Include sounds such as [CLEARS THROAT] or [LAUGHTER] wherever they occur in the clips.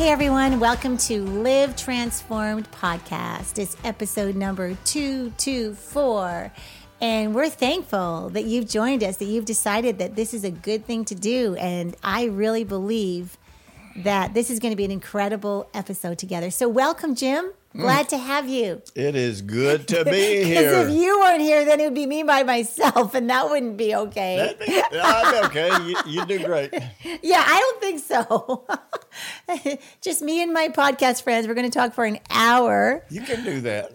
Hey everyone, welcome to Live Transformed Podcast. It's episode number 224. And we're thankful that you've joined us, that you've decided that this is a good thing to do. And I really believe that this is going to be an incredible episode together. So, welcome, Jim. Mm. Glad to have you. It is good to be [LAUGHS] here. Because if you weren't here, then it would be me by myself, and that wouldn't be okay. That'd be- I'm okay. You, you do great. [LAUGHS] Yeah, I don't think so. [LAUGHS] Just me and my podcast friends. We're going to talk for an hour. You can do that.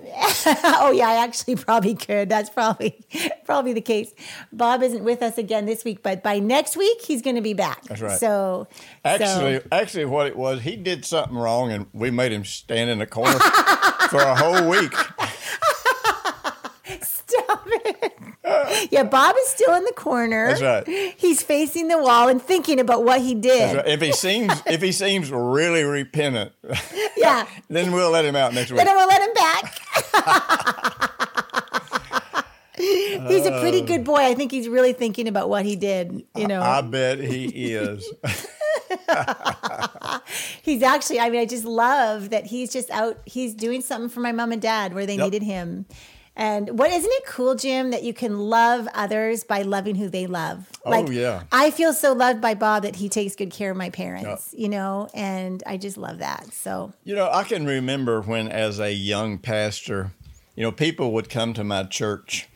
oh yeah, I actually probably could. That's probably probably the case. Bob isn't with us again this week, but by next week he's going to be back. That's right. So Actually, so, actually, what it was, he did something wrong, and we made him stand in the corner for a whole week. [LAUGHS] stop it. yeah, Bob is still in the corner. That's right. He's facing the wall and thinking about what he did. If he seems, if he seems really repentant, [LAUGHS] Yeah. [LAUGHS] then we'll let him out next week. Then we'll let him back. he's a pretty good boy. I think he's really thinking about what he did. You know, I bet he is. [LAUGHS] he's actually. I mean, I just love that he's just out. He's doing something for my mom and dad where they Yep. needed him. And what isn't it cool, Jim, that you can love others by loving who they love? Oh, yeah. I feel so loved by Bob that he takes good care of my parents. You know, and I just love that. So You know, I can remember when, as a young pastor, you know, people would come to my church.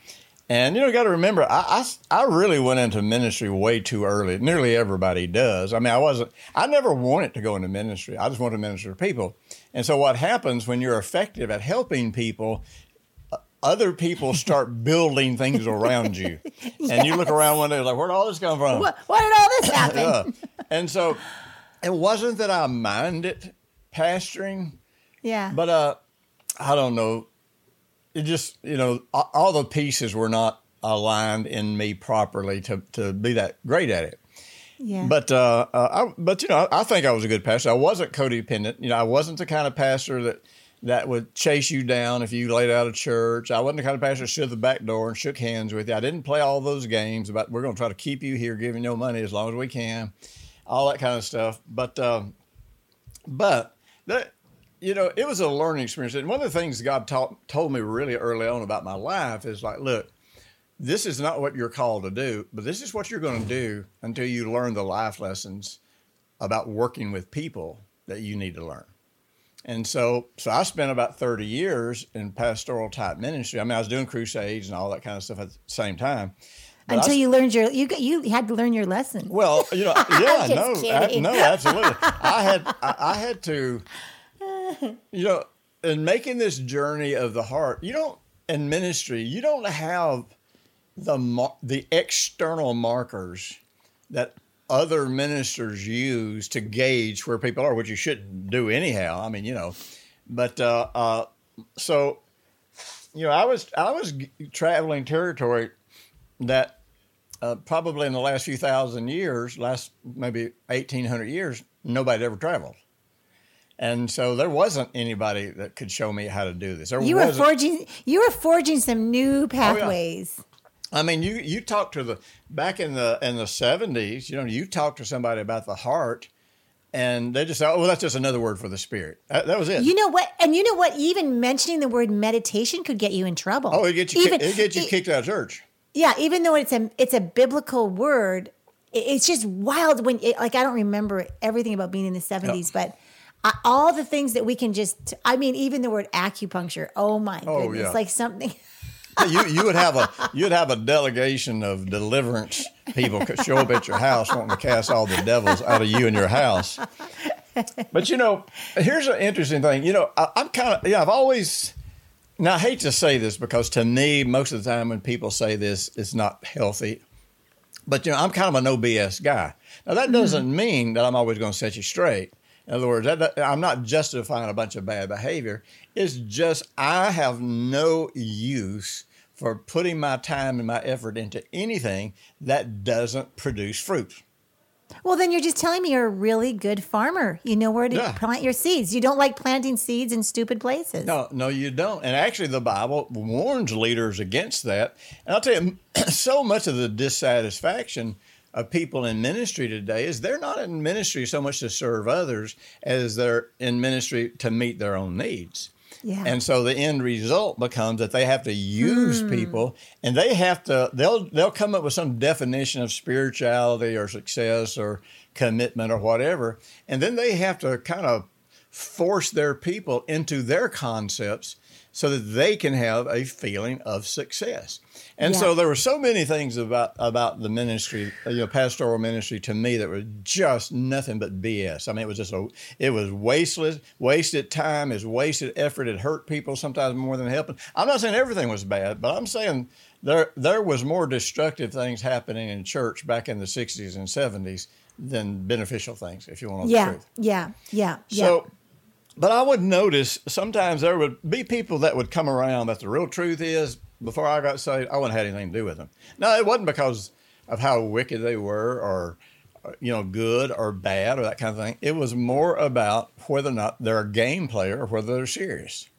And, you know, got to remember, I, I, I really went into ministry way too early. Nearly everybody does. I mean, I wasn't, I never wanted to go into ministry. I just wanted to minister to people. And so, what happens when you're effective at helping people, other people start [LAUGHS] building things around you. And you look around one day, like, where'd all this come from? what, why did all this happen? [LAUGHS] Yeah. And so, it wasn't that I minded pastoring. yeah. But uh, I don't know. It just you know all the pieces were not aligned in me properly to to be that great at it. yeah. But uh, uh I, but you know I think I was a good pastor. I wasn't codependent. You know I wasn't the kind of pastor that that would chase you down if you laid out of church. I wasn't the kind of pastor that stood at the back door and shook hands with you. I didn't play all those games about we're going to try to keep you here, giving you no money as long as we can, all that kind of stuff. But um, but that you know, it was a learning experience. And one of the things God taught, told me really early on about my life is like, look, this is not what you're called to do, but this is what you're going to do until you learn the life lessons about working with people that you need to learn. And so, so I spent about 30 years in pastoral type ministry. I mean, I was doing crusades and all that kind of stuff at the same time. But Until s- you learned your you you had to learn your lesson. well, you know, [LAUGHS] yeah, no, a- no, absolutely. I had, I, I had to, [LAUGHS] you know, in making this journey of the heart, you don't in ministry, you don't have the the external markers that other ministers use to gauge where people are, which you shouldn't do anyhow. I mean, you know, but uh, uh, so you know, I was I was traveling territory that uh, probably in the last few thousand years, last maybe eighteen hundred years, nobody ever traveled, and so there wasn't anybody that could show me how to do this. There You were forging you were forging some new oh, pathways. I mean, you you talk to the back in the in the seventies. You know, you talk to somebody about the heart, and they just say, "Oh, well, that's just another word for the spirit." That, that was it. You know what? And you know what? Even mentioning the word meditation could get you in trouble. oh, it gets you even it gets you e- kicked out of church. Yeah, even though it's a it's a biblical word, it's just wild when it, like I don't remember everything about being in the seventies, but. Uh, all the things that we can just, I mean, even the word acupuncture. Oh my Oh, goodness. yeah. Like something. you you would have a you'd have a delegation of deliverance people could show up at your house wanting to cast all the devils out of you and your house. But you know, here's an interesting thing. You know, I, I'm kind of yeah. I've always now I hate to say this because to me, most of the time when people say this, it's not healthy. But you know, I'm kind of a no BS guy. Now that doesn't mean that I'm always going to set you straight. In other words, I'm not justifying a bunch of bad behavior. It's just I have no use for putting my time and my effort into anything that doesn't produce fruit. Well, then you're just telling me you're a really good farmer. You know where to Yeah. plant your seeds. You don't like planting seeds in stupid places. No, no, you don't. And actually, the Bible warns leaders against that. And I'll tell you, [CLEARS THROAT] so much of the dissatisfaction of people in ministry today is they're not in ministry so much to serve others as they're in ministry to meet their own needs. Yeah. And so the end result becomes that they have to use Hmm. people and they have to they'll they'll come up with some definition of spirituality or success or commitment or whatever. And then they have to kind of force their people into their concepts so that they can have a feeling of success. And Yeah. so there were so many things about about the ministry, you know, pastoral ministry to me that were just nothing but BS. I mean, it was just a, it was wasteless, wasted time, it was wasted effort. It hurt people sometimes more than helping. I'm not saying everything was bad, but I'm saying there there was more destructive things happening in church back in the 60s and 70s than beneficial things. If you want to know the truth. Yeah. Yeah. Yeah. So, but I would notice sometimes there would be people that would come around that the real truth is before I got saved, I wouldn't have anything to do with them. No, it wasn't because of how wicked they were or, or, you know, good or bad or that kind of thing. It was more about whether or not they're a game player or whether they're serious.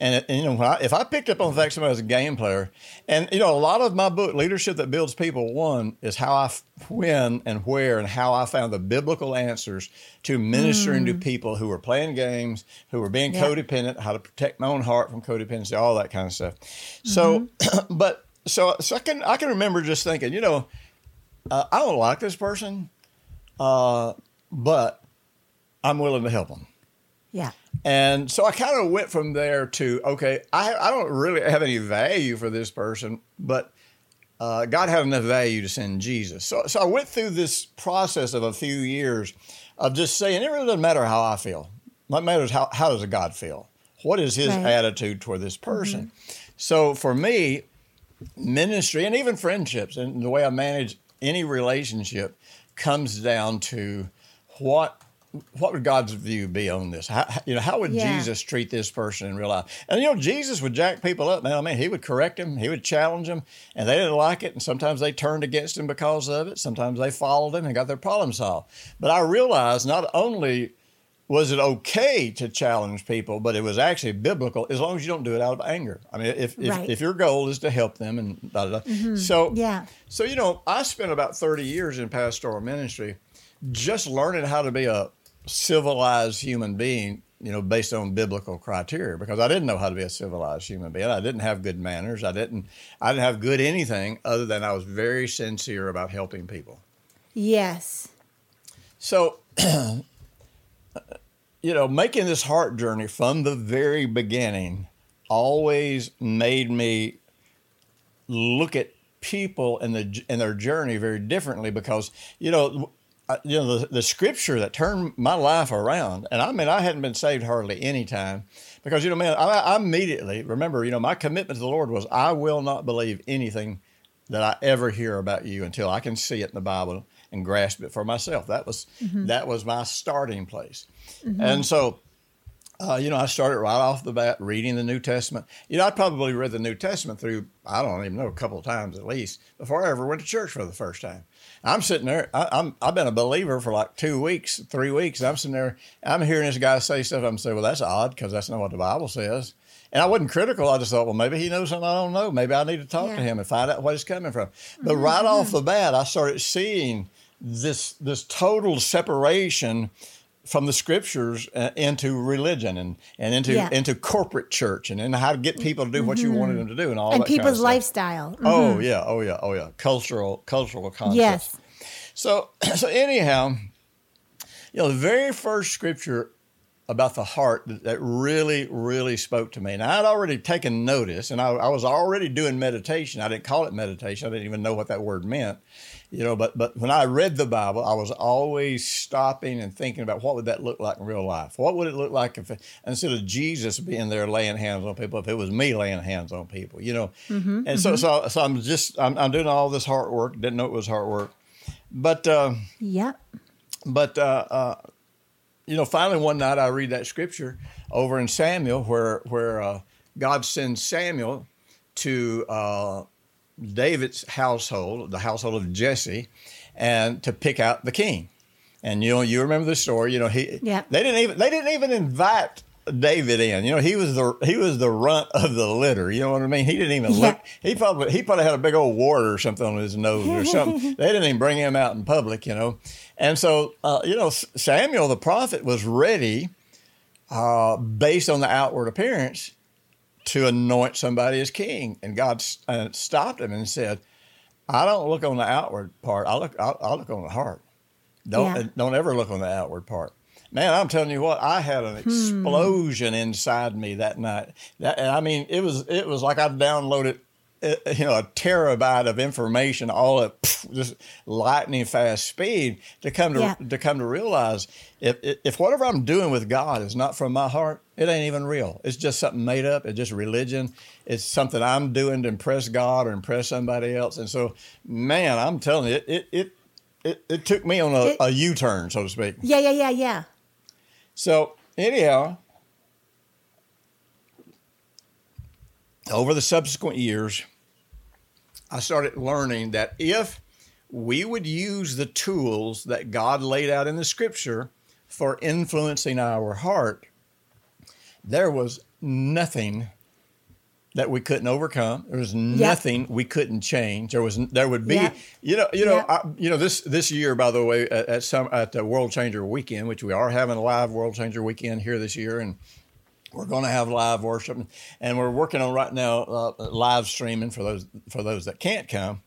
And, and, you know, when I, if I picked up on the fact that somebody was a game player, and you know, a lot of my book, Leadership That Builds People, one is how I, f- when and where and how I found the biblical answers to ministering to people who were playing games, who were being Yeah. codependent, how to protect my own heart from codependency, all that kind of stuff. So, [CLEARS THROAT] but so so I can I can remember just thinking, you know, uh, I don't like this person, uh, but I'm willing to help them. yeah. And so I kind of went from there to okay, I, I don't really have any value for this person, but uh, God had enough value to send Jesus. So, so I went through this process of a few years of just saying it really doesn't matter how I feel. What matters how how does a God feel? What is His Right. attitude toward this person? So for me, ministry and even friendships and the way I manage any relationship comes down to what what would God's view be on this? How, you know, how would Yeah. Jesus treat this person in real life? And you know, Jesus would jack people up, man. I mean, he would correct them, he would challenge them, and they didn't like it. And sometimes they turned against him because of it. Sometimes they followed him and got their problem solved. But I realized not only was it okay to challenge people, but it was actually biblical as long as you don't do it out of anger. I mean, if if, Right. if your goal is to help them and da, da, da. Mm-hmm. so Yeah. so you know, I spent about thirty years in pastoral ministry, just learning how to be a civilized human being. You know, based on biblical criteria, because I didn't know how to be a civilized human being. I didn't have good manners. I didn't. I didn't have good anything other than I was very sincere about helping people. Yes. So, [CLEARS THROAT] you know, making this heart journey from the very beginning always made me look at people and the and their journey very differently because you know you know the, the scripture that turned my life around and i mean i hadn't been saved hardly any time because you know man I, I immediately remember you know my commitment to the lord was i will not believe anything that i ever hear about you until i can see it in the bible and grasp it for myself that was that was my starting place and so uh, you know, I started right off the bat reading the New Testament. You know, I probably read the New Testament through, I don't even know, a couple of times at least before I ever went to church for the first time. I'm sitting there, I, I'm, I've been a believer for like two weeks, three weeks. I'm sitting there, I'm hearing this guy say stuff. I'm saying, well, that's odd because that's not what the Bible says. And I wasn't critical. I just thought, well, maybe he knows something I don't know. Maybe I need to talk Yeah. to him and find out what he's coming from. But mm-hmm. right off mm-hmm. the bat, I started seeing this this total separation from the scriptures uh, into religion and, and into Yeah. into corporate church and, and how to get people to do what you wanted them to do and all And that kind of people's lifestyle. Mhm. Oh yeah, oh yeah, oh yeah. Cultural cultural concepts. yes. So [CLEARS THROAT] so anyhow, you know, the very first scripture about the heart that, that really, really spoke to me. And I'd already taken notice and I, I was already doing meditation. I didn't call it meditation. I didn't even know what that word meant. You know, but but when I read the Bible, I was always stopping and thinking about what would that look like in real life? What would it look like if instead of Jesus being there laying hands on people, if it was me laying hands on people, you know? and so so so I'm just I'm, I'm doing all this hard work. Didn't know it was hard work, but. Uh, Yep. but uh, uh, you know, finally one night I read that scripture over in Samuel where where uh, God sends Samuel to uh, David's household, the household of Jesse, and to pick out the king. And you know, you remember the story. You know, he Yeah. they didn't even they didn't even invite David in. You know, he was the he was the runt of the litter. You know what I mean? He didn't even Yeah. look. He probably he probably had a big old wart or something on his nose or something. [LAUGHS] they didn't even bring him out in public. You know, and so uh, you know Samuel the prophet was ready, uh, based on the outward appearance, to anoint somebody as king, and God uh, stopped him and said, "I don't look on the outward part. I look I, I look on the heart. Don't Yeah. don't ever look on the outward part." Man, I'm telling you what, I had an explosion inside me that night. That, I mean, it was it was like I downloaded, Uh, uh, you know, a terabyte of information all at pff, just lightning fast speed to come to Yeah. to come to realize if if whatever I'm doing with God is not from my heart, it ain't even real. It's just something made up. It's just religion. It's something I'm doing to impress God or impress somebody else. And so, man, I'm telling you, it it it it, it took me on a, It- a U-turn, so to speak. Yeah, yeah, yeah, yeah. So anyhow, over the subsequent years, I started learning that if we would use the tools that God laid out in the scripture for influencing our heart, there was nothing that we couldn't overcome. There was nothing we couldn't change. There was there would be Yeah. you know you know Yeah. I, you know this this year by the way at, at some at the World Changer weekend, which we are having a live World Changer weekend here this year, and we're going to have live worship, and we're working on right now uh, live streaming for those for those that can't come.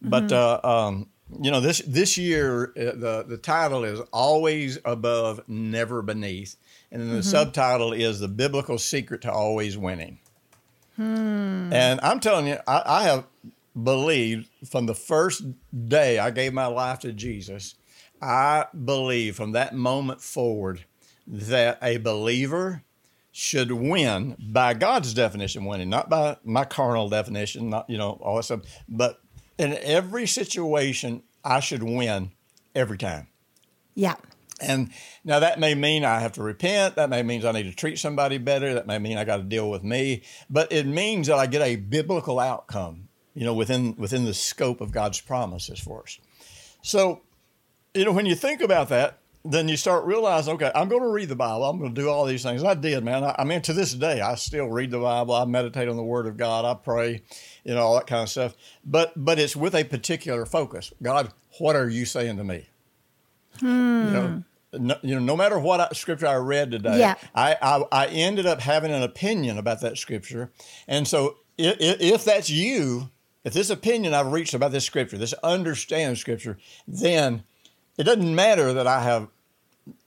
But uh, um, you know this this year uh, the the title is always above, never beneath, and then the subtitle is the biblical secret to always winning. And I'm telling you, I, I have believed from the first day I gave my life to Jesus. I believe from that moment forward that a believer should win by God's definition, winning, not by my carnal definition, not you know all that stuff. But in every situation, I should win every time. Yeah. And now that may mean I have to repent. That may mean I need to treat somebody better. That may mean I got to deal with me. But it means that I get a biblical outcome, you know, within within the scope of God's promises for us. So, you know, when you think about that, then you start realizing, okay, I'm going to read the Bible. I'm going to do all these things. And I did, man. I, I mean, to this day, I still read the Bible. I meditate on the Word of God. I pray, you know, all that kind of stuff. But but it's with a particular focus. God, what are you saying to me? You know, hmm. no, you know, no matter what I, scripture I read today, Yeah. I, I I ended up having an opinion about that scripture, and so if, if that's you, if this opinion I've reached about this scripture, this understanding of scripture, then it doesn't matter that I have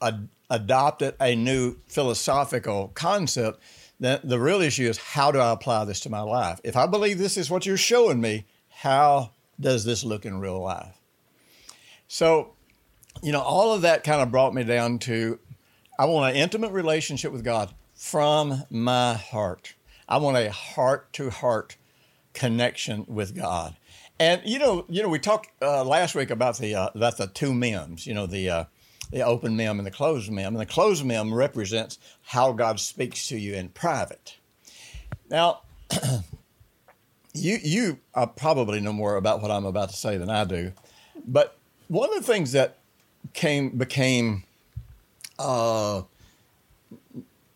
ad- adopted a new philosophical concept. Then the real issue is how do I apply this to my life? If I believe this is what you're showing me, how does this look in real life? So, you know, all of that kind of brought me down to I want an intimate relationship with God from my heart. I want a heart to heart connection with God. And you know, you know, we talked uh, last week about the uh, about the two mems. You know, the uh, the open mem and the closed mem. And the closed mem represents how God speaks to you in private. Now, [CLEARS THROAT] you you uh, probably know more about what I'm about to say than I do, but one of the things that came became uh,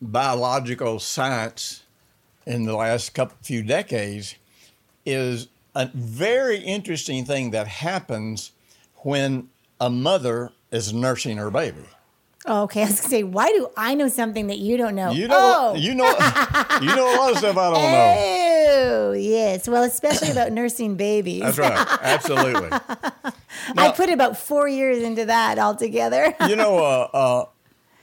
biological science in the last couple few decades is a very interesting thing that happens when a mother is nursing her baby. Oh, okay. [LAUGHS] I was gonna say, why do I know something that you don't know? You know, oh. you know, [LAUGHS] you know a lot of stuff I don't know. Oh, yes. Well, especially about nursing babies. That's right, [LAUGHS] absolutely. I put about four years into that altogether. you know, uh, uh,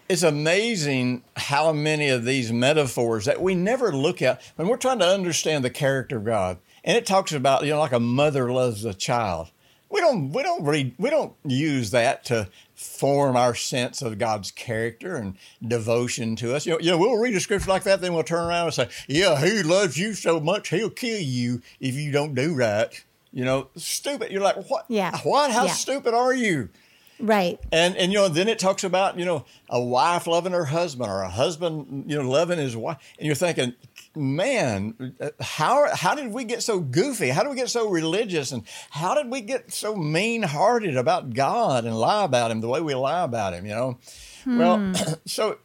it's amazing how many of these metaphors that we never look at when we're trying to understand the character of God. And it talks about, you know, like a mother loves a child. We don't, we don't read, we don't use that to form our sense of God's character and devotion to us. You know, you know, we'll read a scripture like that, then we'll turn around and say, "Yeah, He loves you so much, He'll kill you if you don't do right." You know, stupid. You're like, what? Yeah. What? How Yeah. stupid are you? Right. And and you know, then it talks about you know a wife loving her husband or a husband you know loving his wife, and you're thinking, man, how how did we get so goofy? How did we get so religious? And how did we get so mean hearted about God and lie about Him the way we lie about Him? You know, well, hmm. [CLEARS THROAT] so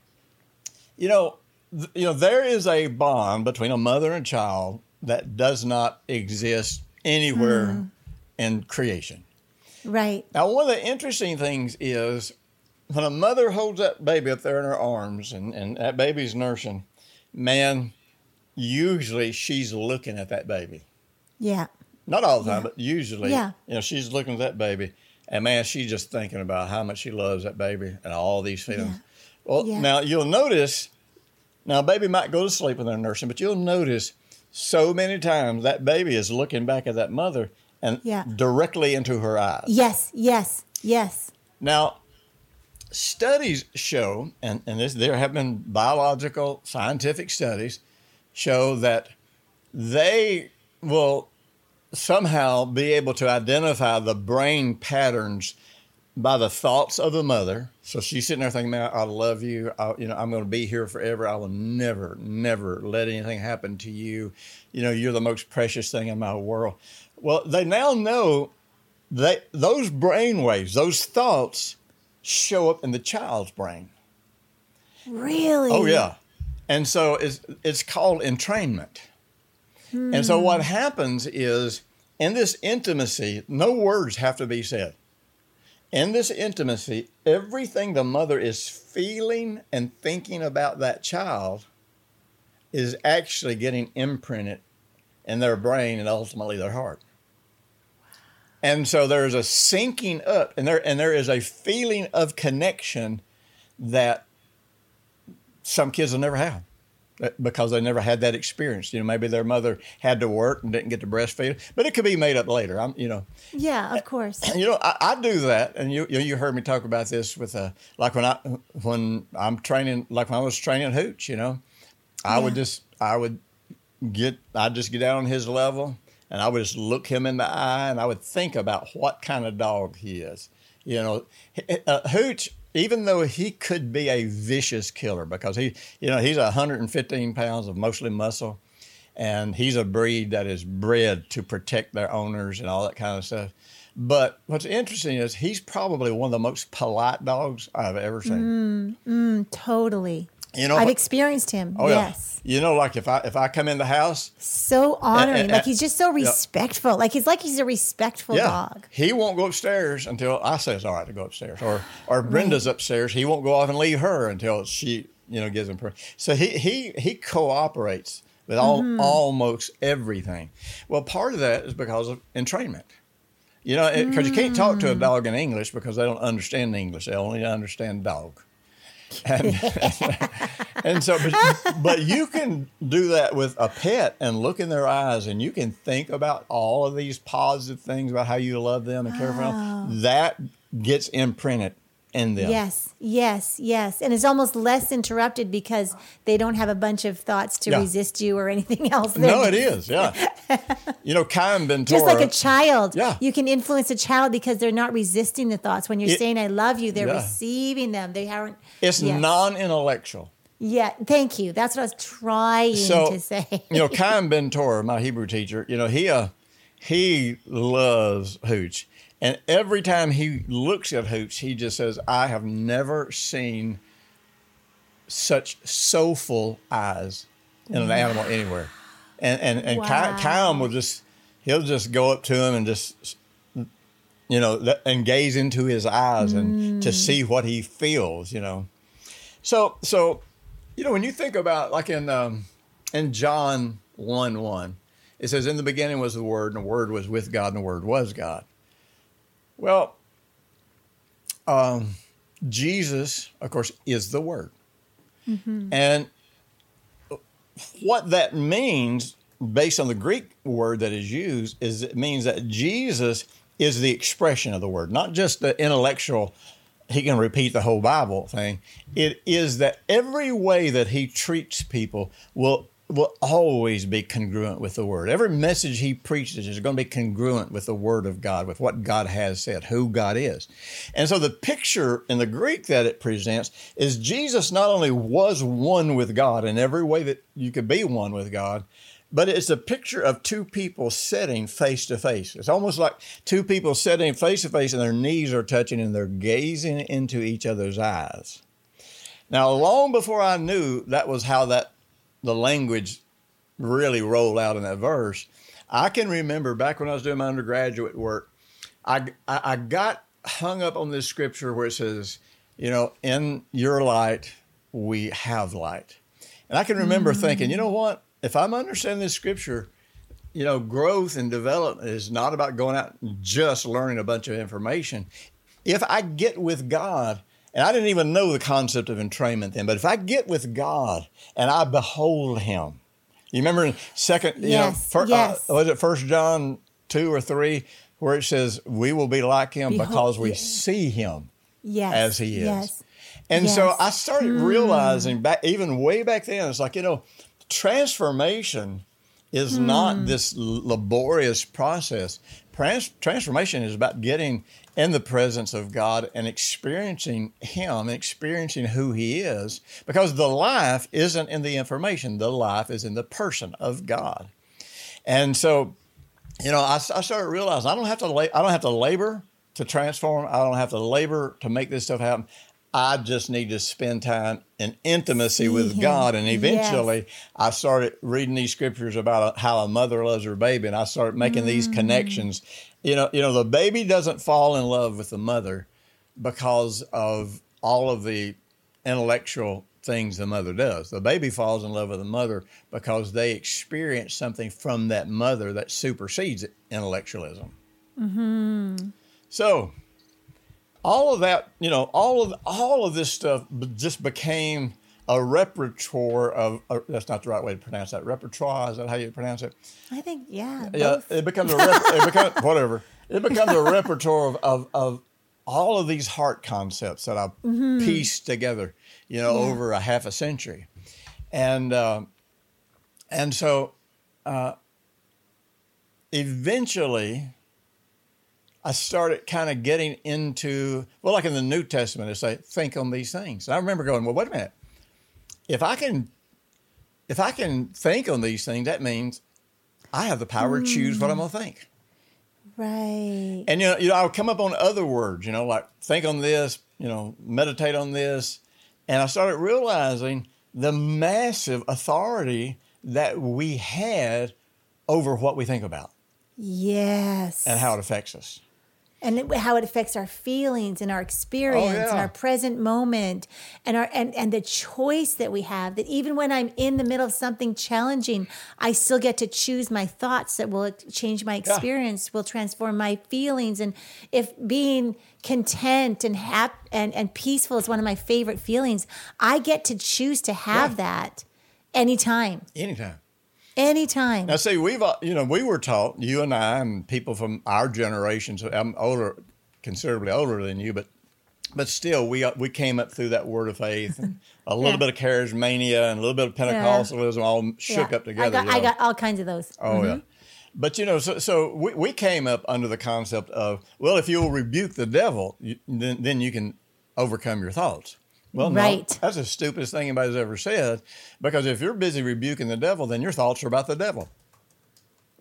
you know, th- you know, there is a bond between a mother and child that does not exist anywhere hmm. in creation. Right. Now, one of the interesting things is when a mother holds that baby up there in her arms and, and that baby's nursing, man, usually she's looking at that baby. Yeah. Not all the time, but usually, Yeah. you know, she's looking at that baby, and man, she's just thinking about how much she loves that baby and all these feelings. Well, Yeah. now you'll notice, now a baby might go to sleep when they're nursing, but you'll notice so many times that baby is looking back at that mother and Yeah. directly into her eyes. Yes. Yes. Yes. Now, studies show, and, and this, there have been biological scientific studies, show that they will somehow be able to identify the brain patterns by the thoughts of the mother. So she's sitting there thinking, "Man, I love you. I, you know, I'm going to be here forever. I will never, never let anything happen to you. You know, you're the most precious thing in my world." Well, they now know that those brain waves, those thoughts, show up in the child's brain. Really? Oh yeah, and so it's it's called entrainment. And so what hmm. happens is in this intimacy, no words have to be said. In this intimacy, everything the mother is feeling and thinking about that child is actually getting imprinted in their brain and ultimately their heart. And so there's a syncing up and there and there is a feeling of connection that some kids will never have uh, because they never had that experience. You know, maybe their mother had to work and didn't get to breastfeed, but it could be made up later. I'm, you know, Yeah, of course. [CLEARS THROAT] you know, I, I do that, and you, you you heard me talk about this with uh, like when I when I'm training, like when I was training Hooch. You know, I would just I would get I'd just get down on his level, and I would just look him in the eye, and I would think about what kind of dog he is. You know, uh, Hooch, even though he could be a vicious killer because he, you know, he's 115 pounds of mostly muscle, and he's a breed that is bred to protect their owners and all that kind of stuff. But what's interesting is he's probably one of the most polite dogs I've ever seen. Mm, mm, Totally. You know, I've experienced him. oh yeah, yes. you know, like if I if I come in the house, So honoring. uh, like he's just so respectful. Like he's like he's a respectful yeah, dog. he won't go upstairs until I say it's all right to go upstairs, or or Brenda's upstairs. He won't go off and leave her until she you know gives him. permission. so he he he cooperates with all Mm-hmm. almost everything. Well, part of that is because of entrainment. You know, because you can't talk Mm. to a dog in English because they don't understand English. They only understand dog. And, [LAUGHS] and so, but, but you can do that with a pet and look in their eyes and you can think about all of these positive things about how you love them and care for them. Oh. That gets imprinted in them. Yes, yes, yes. And it's almost less interrupted because they don't have a bunch of thoughts to Yeah. resist you or anything [LAUGHS] else. No, They're it is. Yeah. [LAUGHS] you know, Chaim Bentorah. Just like a child. Yeah. You can influence a child because they're not resisting the thoughts. When you're It- saying I love you, they're Yeah. receiving them. They aren't It's Yes. non intellectual. Yeah, thank you. That's what I was trying so to say. you know, [LAUGHS] Chaim Bentorah, my Hebrew teacher, you know, he uh, he loves hooch, and every time he looks at hooch, he just says, "I have never seen such soulful eyes in an animal anywhere." And and and Wow. Chaim will just he'll just go up to him and just you know and gaze into his eyes and to see what he feels, you know. So so you know when you think about like in um, in John one one, it says, "In the beginning was the Word, and the Word was with God, and the Word was God." Well, um, Jesus, of course, is the Word, and what that means, based on the Greek word that is used, is it means that Jesus is the expression of the Word, not just the intellectual. He can repeat the whole Bible thing. It is that every way that he treats people will will always be congruent with the word. Every message he preaches is going to be congruent with the word of God, with what God has said, who God is. And so the picture in the Greek that it presents is Jesus not only was one with God in every way that you could be one with God, but it's a picture of two people sitting face to face. It's almost like two people sitting face to face and their knees are touching and they're gazing into each other's eyes. Now, long before I knew that was how that the language really rolled out in that verse, I can remember back when I was doing my undergraduate work, I, I, I got hung up on this scripture where it says, you know, in your light, we have light. And I can remember mm-hmm. thinking, you know what? If I'm understanding this scripture, you know, growth and development is not about going out and just learning a bunch of information. If I get with God, and I didn't even know the concept of entrainment then, but if I get with God and I behold Him, you remember in second, you yes, know, fir- uh, yes. Uh, was it First John two or three, where it says we will be like Him behold, because we see Him yes, as He is. Yes. And so I started mm. realizing back, even way back then, it's like you know, transformation is mm. not this laborious process. Trans- transformation is about getting in the presence of God and experiencing Him, experiencing who He is, because the life isn't in the information, the life is in the person of God. And so, you know, I, I started realizing I don't have to la- I don't have to labor to transform. I don't have to labor to make this stuff happen. I just need to spend time in intimacy See with him. God. And eventually yes. I started reading these scriptures about how a mother loves her baby and I started making mm. these connections. You know, you know, the baby doesn't fall in love with the mother because of all of the intellectual things the mother does. The baby falls in love with the mother because they experience something from that mother that supersedes intellectualism. Mm-hmm. So all of that, you know, all of all of this stuff just became a repertoire of uh, that's not the right way to pronounce that repertoire is that how you pronounce it i think yeah yeah both. it becomes a rep, it [LAUGHS] becomes whatever it becomes a [LAUGHS] repertoire of, of, of all of these heart concepts that i've mm-hmm. pieced together you know yeah. over a half a century and uh, and so uh, eventually I started kind of getting into, well, like in the New Testament, it's like, think on these things. And I remember going, well, wait a minute. If I can, if I can think on these things, that means I have the power mm. to choose what I'm going to think. Right. And, you know, you know, I would come up on other words, you know, like think on this, you know, meditate on this. And I started realizing the massive authority that we had over what we think about. Yes. And how it affects us and how it affects our feelings and our experience oh, yeah. and our present moment and our and, and the choice that we have that even when i'm in the middle of something challenging i still get to choose my thoughts that will change my experience yeah. will transform my feelings and if being content and happy and, and peaceful is one of my favorite feelings i get to choose to have yeah. that anytime anytime Anytime. Now, see, we've uh, you know we were taught you and I and people from our generations. I'm older, considerably older than you, but but still, we uh, we came up through that word of faith and [LAUGHS] a little yeah. bit of charismania and a little bit of Pentecostalism yeah. all shook yeah. up together. I got, you know? I got all kinds of those. Oh mm-hmm. yeah. But you know, so, so we, we came up under the concept of well, if you'll rebuke the devil, you, then then you can overcome your thoughts. Well, right. No, that's the stupidest thing anybody's ever said. Because if you're busy rebuking the devil, then your thoughts are about the devil.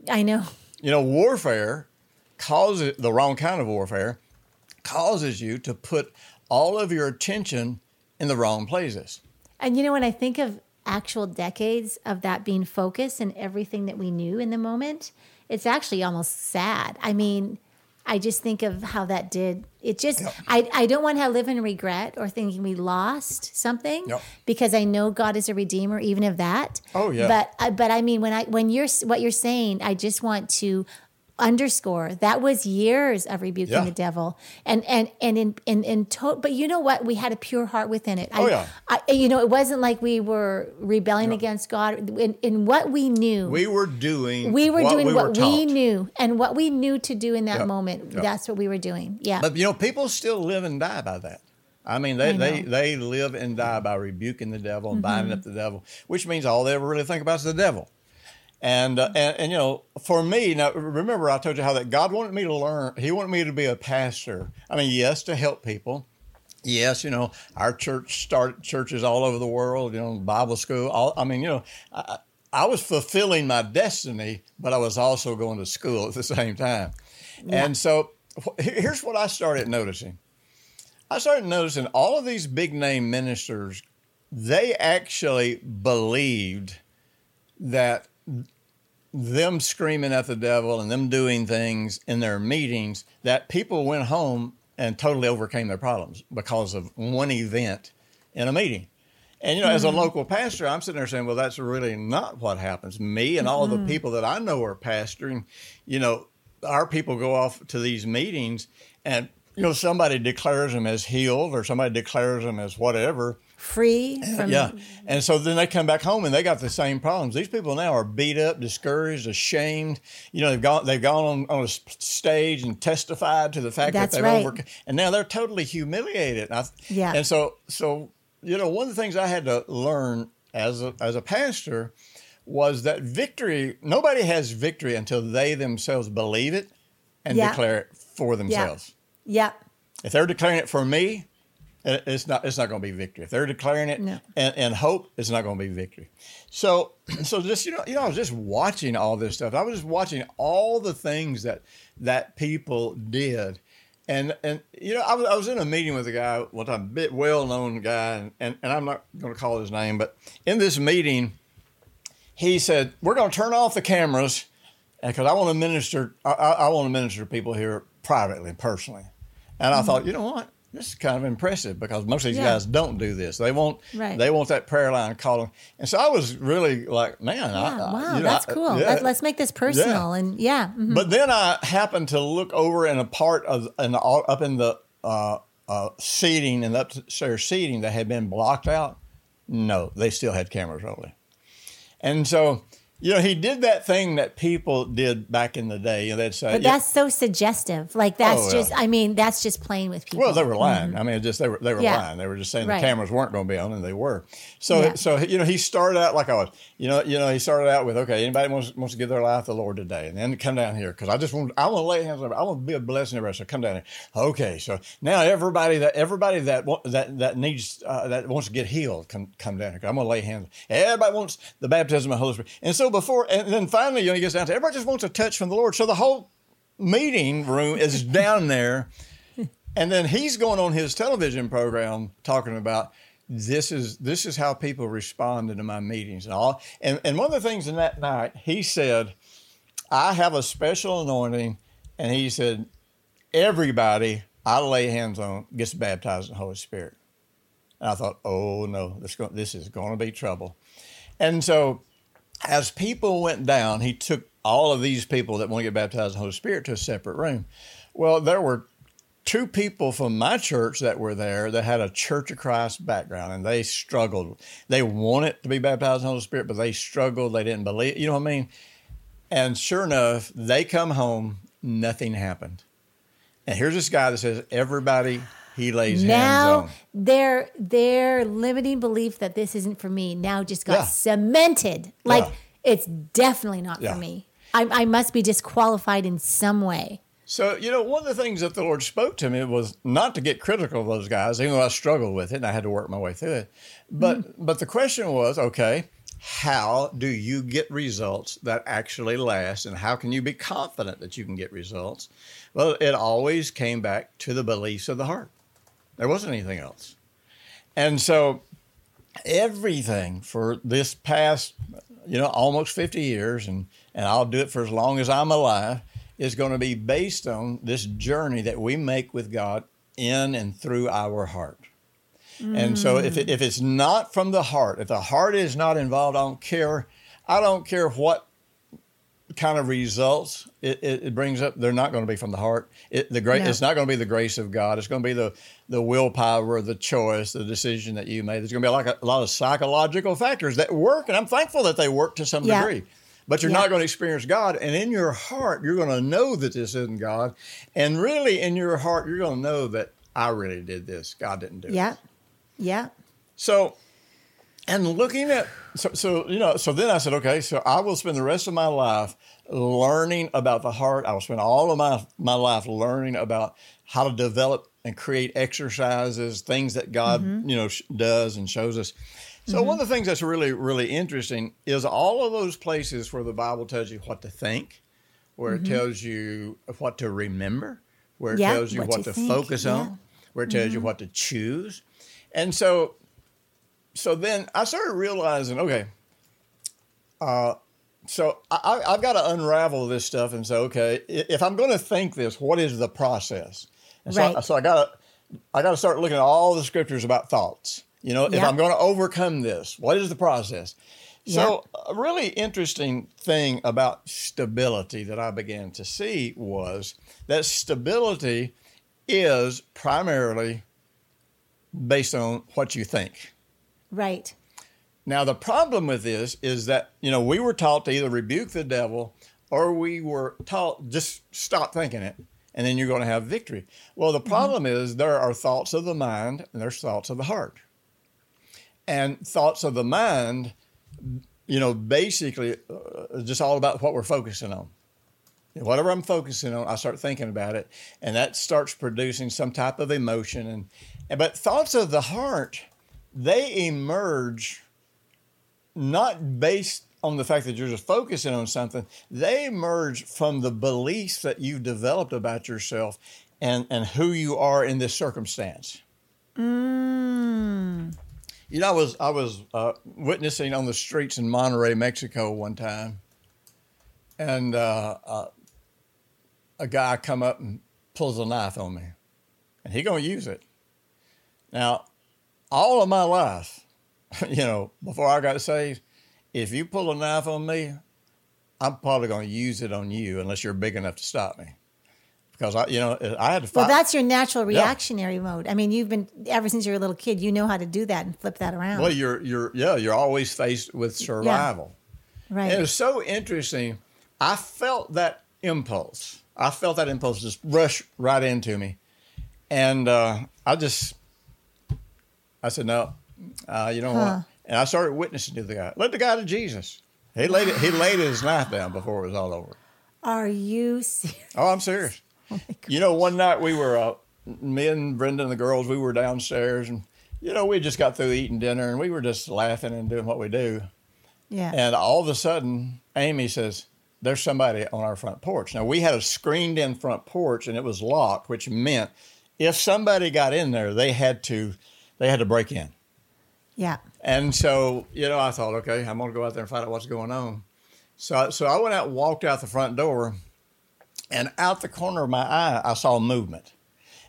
I know. You know, warfare causes the wrong kind of warfare causes you to put all of your attention in the wrong places. And you know, when I think of actual decades of that being focused and everything that we knew in the moment, it's actually almost sad. I mean, I just think of how that did. It just, yep. I, I don't want to live in regret or thinking we lost something yep. because I know God is a redeemer, even of that. Oh yeah. But, uh, but I mean, when I, when you're, what you're saying, I just want to underscore. That was years of rebuking yeah. the devil. And and and in in in to- but you know what? We had a pure heart within it. Oh, I, yeah. I, you know it wasn't like we were rebelling no. against god. In, in what we knew. We were doing we were what doing we what were we knew. And what we knew to do in that moment that's what we were doing. Yeah. But you know people still live and die by that. I mean, they, I they, they live and die by rebuking the devil and mm-hmm. binding up the devil, which means all they ever really think about is the devil. And, uh, and, and you know, for me now, remember I told you how that God wanted me to learn. He wanted me to be a pastor. I mean, yes, to help people. Yes, you know, our church started churches all over the world. You know, Bible school. All, I mean, you know, I, I was fulfilling my destiny, but I was also going to school at the same time. Yeah. And so, here's what I started noticing. I started noticing all of these big name ministers they actually believed that them screaming at the devil and them doing things in their meetings that people went home and totally overcame their problems because of one event in a meeting. And you know, mm-hmm. as a local pastor, I'm sitting there saying, "Well, that's really not what happens." Me and all mm-hmm. the people that I know are pastoring, you know, our people go off to these meetings, and you know, somebody declares them as healed, or somebody declares them as whatever, free from yeah. And so then they come back home and they got the same problems. These people now are beat up discouraged ashamed. You know they've gone they've gone on, on a stage and testified to the fact That's that they've right. overcome and now they're totally humiliated. And I, yeah. and so so you know one of the things i had to learn as a as a pastor was that victory nobody has victory until they themselves believe it and yeah. declare it for themselves. Yeah. if they're declaring it for me it's not. It's not going to be victory. If they're declaring it no. and, and, hope, it's not going to be victory. So, [CLEARS THROAT] so just you know, you know, I was just watching all this stuff. I was just watching all the things that that people did, and and you know, I was, I was in a meeting with a guy, one a bit well known guy, and, and and I'm not going to call his name, but in this meeting, he said, "We're going to turn off the cameras, because I want to minister. I, I want to minister to people here privately, and personally." And I mm-hmm. thought, you know what? This is kind of impressive because most of these yeah. guys don't do this. They want right. they want that prayer line calling, and so I was really like, man, yeah, I, wow, know, that's cool. Yeah. Let, us make this personal, and yeah. Mm-hmm. But then I happened to look over in a part of in the, up in the uh, uh, seating and upstairs seating that had been blocked out. No, they still had cameras rolling, and so you know, he did that thing that people did back in the day. You know, they'd say, but that's so suggestive. Like that's oh, just, I mean, that's just playing with people. Well, they were lying. Mm-hmm. I mean, just they were they were yeah. lying. They were just saying right. the cameras weren't going to be on, and they were. So, yeah. so you know, he started out like I was. You know, you know, he started out with, okay, anybody wants wants to give their life to the Lord today, and then come down here because I just want I want to lay hands on. I want to be a blessing to everybody. So come down here. Okay, so now everybody that everybody that that that needs uh, that wants to get healed, come come down here. I'm going to lay hands. Everybody wants the baptism of the Holy Spirit, and so before and then finally, you know, he gets down to everybody just wants a touch from the Lord. So the whole meeting room is [LAUGHS] down there. And then he's going on his television program talking about this is this is how people respond to my meetings and all. And and one of the things in that night, he said, I have a special anointing, and he said, everybody I lay hands on gets baptized in the Holy Spirit. And I thought, oh no, this, this is going to be trouble. And so as people went down, he took all of these people that want to get baptized in the Holy Spirit to a separate room. Well, there were two people from my church that were there that had a Church of Christ background, and they struggled. They wanted to be baptized in the Holy Spirit, but they struggled. They didn't believe. You know what I mean? And sure enough, they come home. Nothing happened. And here's this guy that says everybody he lays now their their limiting belief that this isn't for me now just got yeah. cemented. Like yeah. it's definitely not yeah. for me. I, I must be disqualified in some way. So, you know, one of the things that the Lord spoke to me was not to get critical of those guys, even though I struggled with it and I had to work my way through it. But mm but the question was, okay, how do you get results that actually last and how can you be confident that you can get results? Well, it always came back to the beliefs of the heart. There wasn't anything else. And so everything for this past, you know, almost 50 years, and, and I'll do it for as long as I'm alive, is going to be based on this journey that we make with God in and through our heart. And so if, it, if it's not from the heart, if the heart is not involved, I don't care. I don't care what kind of results it, it, it, brings up, they're not going to be from the heart. It, the great, no. It's not going to be the grace of God. It's going to be the, the willpower, the choice, the decision that you made. There's going to be like a, a lot of psychological factors that work, and I'm thankful that they work to some yeah. degree. But you're yeah. not going to experience God, and in your heart, you're going to know that this isn't God, and really in your heart, you're going to know that I really did this. God didn't do yeah. it. Yeah. Yeah. So and looking at so, so you know so then i said okay so i will spend the rest of my life learning about the heart i will spend all of my my life learning about how to develop and create exercises things that god mm-hmm. you know does and shows us so mm-hmm. one of the things that's really really interesting is all of those places where the bible tells you what to think where mm-hmm. it tells you what to remember where it yeah, tells you, what, what to think. focus yeah. on where it tells you mm-hmm. what to choose and so so then I started realizing, okay, uh, so I, I've got to unravel this stuff and say, okay, if I'm going to think this, what is the process? And so, Right. so I got to, I got to start looking at all the scriptures about thoughts. You know, if I'm going to overcome this, what is the process? So, a really interesting thing about stability that I began to see was that stability is primarily based on what you think. Right. Now, the problem with this is that, you know, we were taught to either rebuke the devil or we were taught just stop thinking it and then you're going to have victory. Well, the problem is there are thoughts of the mind and there's thoughts of the heart. And thoughts of the mind, you know, basically uh, just all about what we're focusing on. Whatever I'm focusing on, I start thinking about it, and that starts producing some type of emotion. And, and but thoughts of the heart, they emerge not based on the fact that you're just focusing on something, they emerge from the beliefs that you've developed about yourself and, and who you are in this circumstance. Mm. You know, I was I was uh, witnessing on the streets in Monterrey, Mexico, one time, and uh, uh, a guy come up and pulls a knife on me, and he gonna use it. Now, all of my life, [LAUGHS] you know, before I got saved, if you pull a knife on me, I'm probably gonna use it on you unless you're big enough to stop me, because I, you know, I had to fight. Well, that's your natural reactionary mode. I mean, you've been ever since you were a little kid. You know how to do that and flip that around. well, you're you're yeah, you're always faced with survival. right. And it was so interesting. I felt that impulse. I felt that impulse just rush right into me, and uh, I just, I said, "No, uh, you know Huh. what?" And I started witnessing to the guy. Let the guy to Jesus. He laid it, he laid his knife down before it was all over. Are you serious? Oh, I'm serious. [LAUGHS] You know, one night we were, uh, me and Brenda and the girls, we were downstairs, and you know, we just got through eating dinner, and we were just laughing and doing what we do. Yeah. And all of a sudden, Amy says, There's somebody on our front porch. Now, we had a screened in front porch and it was locked, which meant if somebody got in there, they had to they had to break in. yeah. And so, you know, I thought, okay, I'm going to go out there and find out what's going on. So, so I went out and walked out the front door, and out the corner of my eye, I saw movement.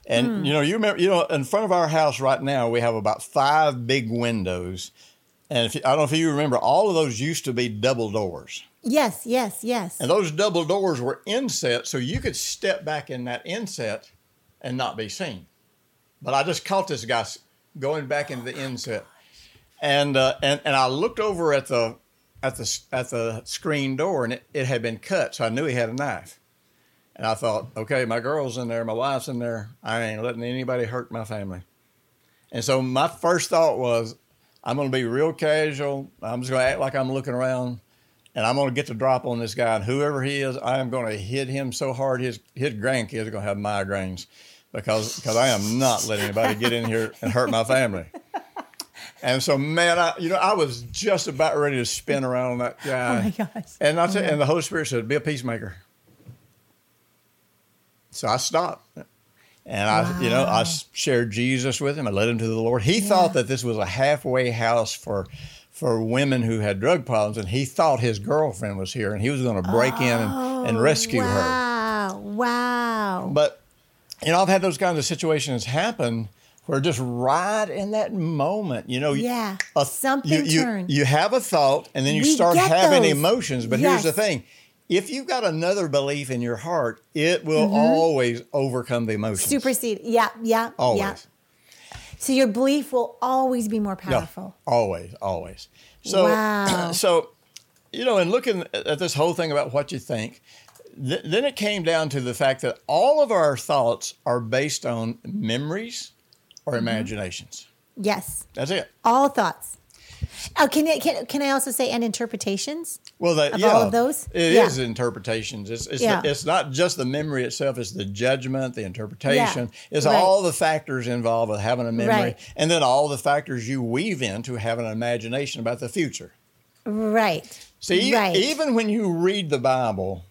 And hmm. you know, you remember, you know, in front of our house right now, we have about five big windows. And if you, I don't know if you remember, all of those used to be double doors. Yes. Yes. Yes. And those double doors were inset, so you could step back in that inset and not be seen. But I just caught this guy going back into the inset, and uh, and and I looked over at the at the at the screen door, and it, it had been cut, so I knew he had a knife. And I thought, okay, my girl's in there, my wife's in there. I ain't letting anybody hurt my family. And so my first thought was, I'm going to be real casual. I'm just going to act like I'm looking around and I'm going to get the drop on this guy. And whoever he is, I am going to hit him so hard his his grandkids are going to have migraines because because I am not letting anybody get in here and hurt my family. And so, man, I you know I was just about ready to spin around on that guy. Oh my gosh. And I tell, and the Holy Spirit said, "Be a peacemaker." So I stopped, and I, you know, I shared Jesus with him. I led him to the Lord. He thought that this was a halfway house for for women who had drug problems, and he thought his girlfriend was here, and he was going to break in and, and oh, rescue her. Wow. Wow. But you know, I've had those kinds of situations happen where just right in that moment, you know, Yeah, a- something you, you. You have a thought, and then you We start having those. emotions. But here's the thing: if you've got another belief in your heart, it will always overcome the emotions. Mm-hmm. Supersede. Yeah. Yeah. always. Yeah. So your belief will always be more Yeah, powerful. always, always. So, [CLEARS THROAT] Wow. so you know, in looking at this whole thing about what you think, th- then it came down to the fact that all of our thoughts are based on memories or Mm-hmm. imaginations. Yes. That's it. All thoughts. Oh, can I, can can I also say and interpretations? Well, that Of yeah, all of those? it Yeah. is interpretations. It's it's, Yeah. the, it's not just the memory itself; it's the judgment, the interpretation. It's right. all the factors involved with having a memory, Right. and then all the factors you weave into having an imagination about the future. Right. See, right. even when you read the Bible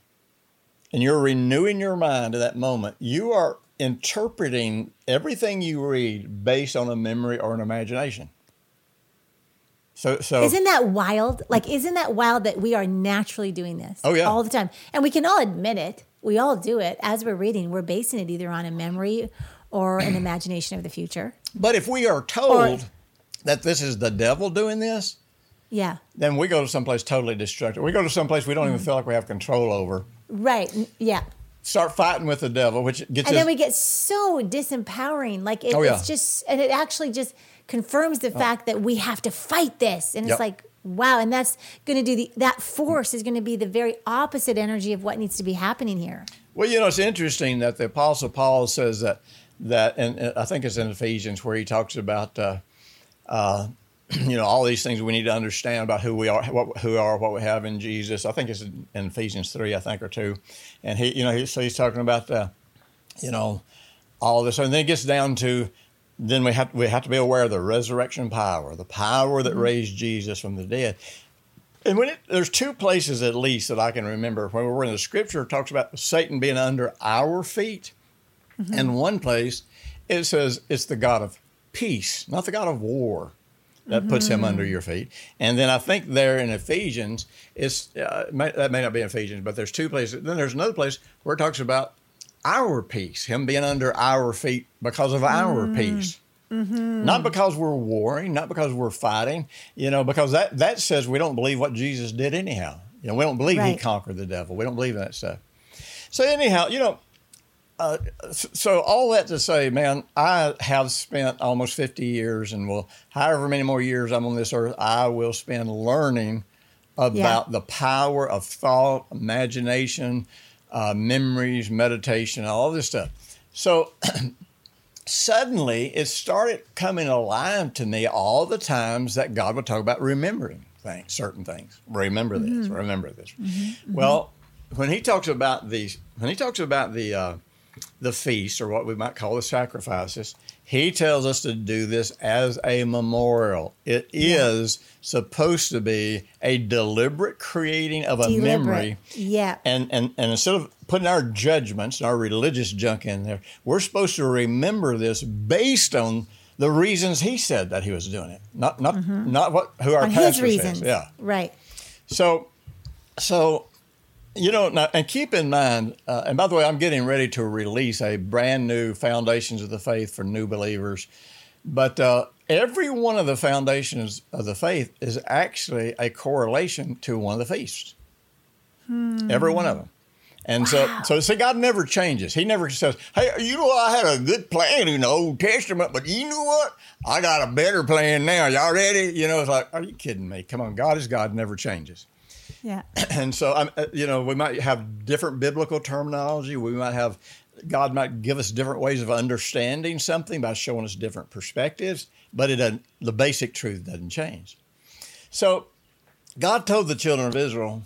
and you're renewing your mind at that moment, you are interpreting everything you read based on a memory or an imagination. So, so Isn't that wild? Like, isn't that wild that we are naturally doing this? Oh, yeah. all the time, and we can all admit it. We all do it as we're reading. We're basing it either on a memory or an [CLEARS THROAT] imagination of the future. but if we are told that this is the devil doing this, Yeah, then we go to someplace totally destructive. We go to someplace we don't Mm. even feel like we have control over. right. Yeah, Start fighting with the devil, which gets and us. then we get so disempowering. Like it, Oh, yeah. it's just, and it actually just confirms the fact that we have to fight this. And it's Yep. like, wow, and that's going to do the that force is going to be the very opposite energy of what needs to be happening here. Well, you know, it's interesting that the Apostle Paul says that that, and and I think it's in Ephesians where he talks about, uh, uh, [CLEARS THROAT] you know, all these things we need to understand about who we are, what who we are, what we have in Jesus. I think it's in Ephesians three, I think, or two, and he, you know, he, so he's talking about, uh, you know, all this, and then it gets down to. Then we have we have to be aware of the resurrection power, the power that raised Jesus from the dead. And when it, there's two places at least that I can remember when we're in the scripture it talks about Satan being under our feet, and one place it says it's the God of peace, not the God of war, that puts him under mm-hmm. your feet. And then I think there in Ephesians, it's uh, may, that may not be in Ephesians, but there's two places. Then there's another place where it talks about our peace, him being under our feet because of our mm-hmm. peace. Mm-hmm. Not because we're warring, not because we're fighting, you know, because that, that says we don't believe what Jesus did anyhow. You know, we don't believe he conquered the devil. We don't believe in that stuff. So anyhow, you know, uh, so all that to say, man, I have spent almost 50 years and will, however many more years I'm on this earth, I will spend learning about the power of thought, imagination, uh, memories, meditation, all this stuff. So [CLEARS THROAT] suddenly it started coming alive to me all the times that God would talk about remembering things, certain things. Remember this, remember this. Well, when he talks about the when he talks about the uh, the feast or what we might call the sacrifices, he tells us to do this as a memorial. It is supposed to be a deliberate creating of a memory Yeah. and, and, and instead of putting our judgments and our religious junk in there, we're supposed to remember this based on the reasons he said that he was doing it, not not not what who our Mm-hmm. On pastor his reasons. says. Yeah. Right. So, so you know, now, and keep in mind. Uh, and by the way, I'm getting ready to release a brand new Foundations of the Faith for new believers. But uh, every one of the foundations of the faith is actually a correlation to one of the feasts. Every one of them. And so, so see, God never changes. He never says, "Hey, you know, I had a good plan in the Old Testament, but you know what? I got a better plan now. Y'all ready?" You know, it's like, "Are you kidding me? Come on, God is God, never changes." Yeah. [CLEARS THROAT] and so I'm, uh, you know, we might have different biblical terminology. We might have God might give us different ways of understanding something by showing us different perspectives, but it the basic truth doesn't change. So God told the children of Israel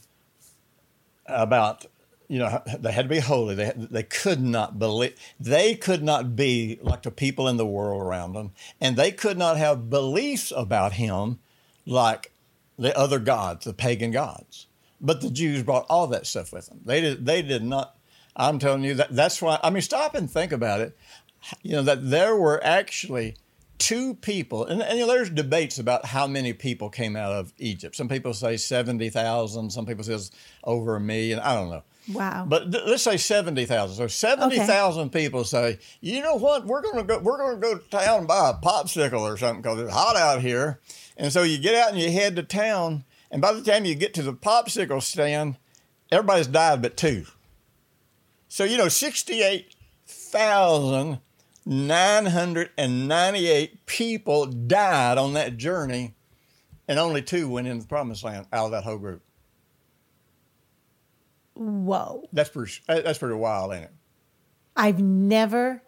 about you know they had to be holy they, they could not believe they could not be like the people in the world around them and they could not have beliefs about him like the other gods the pagan gods but the jews brought all that stuff with them they did they did not i'm telling you that that's why i mean stop and think about it you know that there were actually two people and, and you know, there's debates about how many people came out of egypt some people say 70000 some people say over a million i don't know Wow. but th- let's say seventy thousand. So seventy thousand people say, you know what? We're gonna go. We're gonna go to town and buy a popsicle or something because it's hot out here. And so you get out and you head to town. And by the time you get to the popsicle stand, everybody's died but two. So you know, sixty-eight thousand nine hundred and ninety-eight people died on that journey, and only two went into the promised land out of that whole group. Whoa. That's pretty. That's pretty wild, ain't it? I've never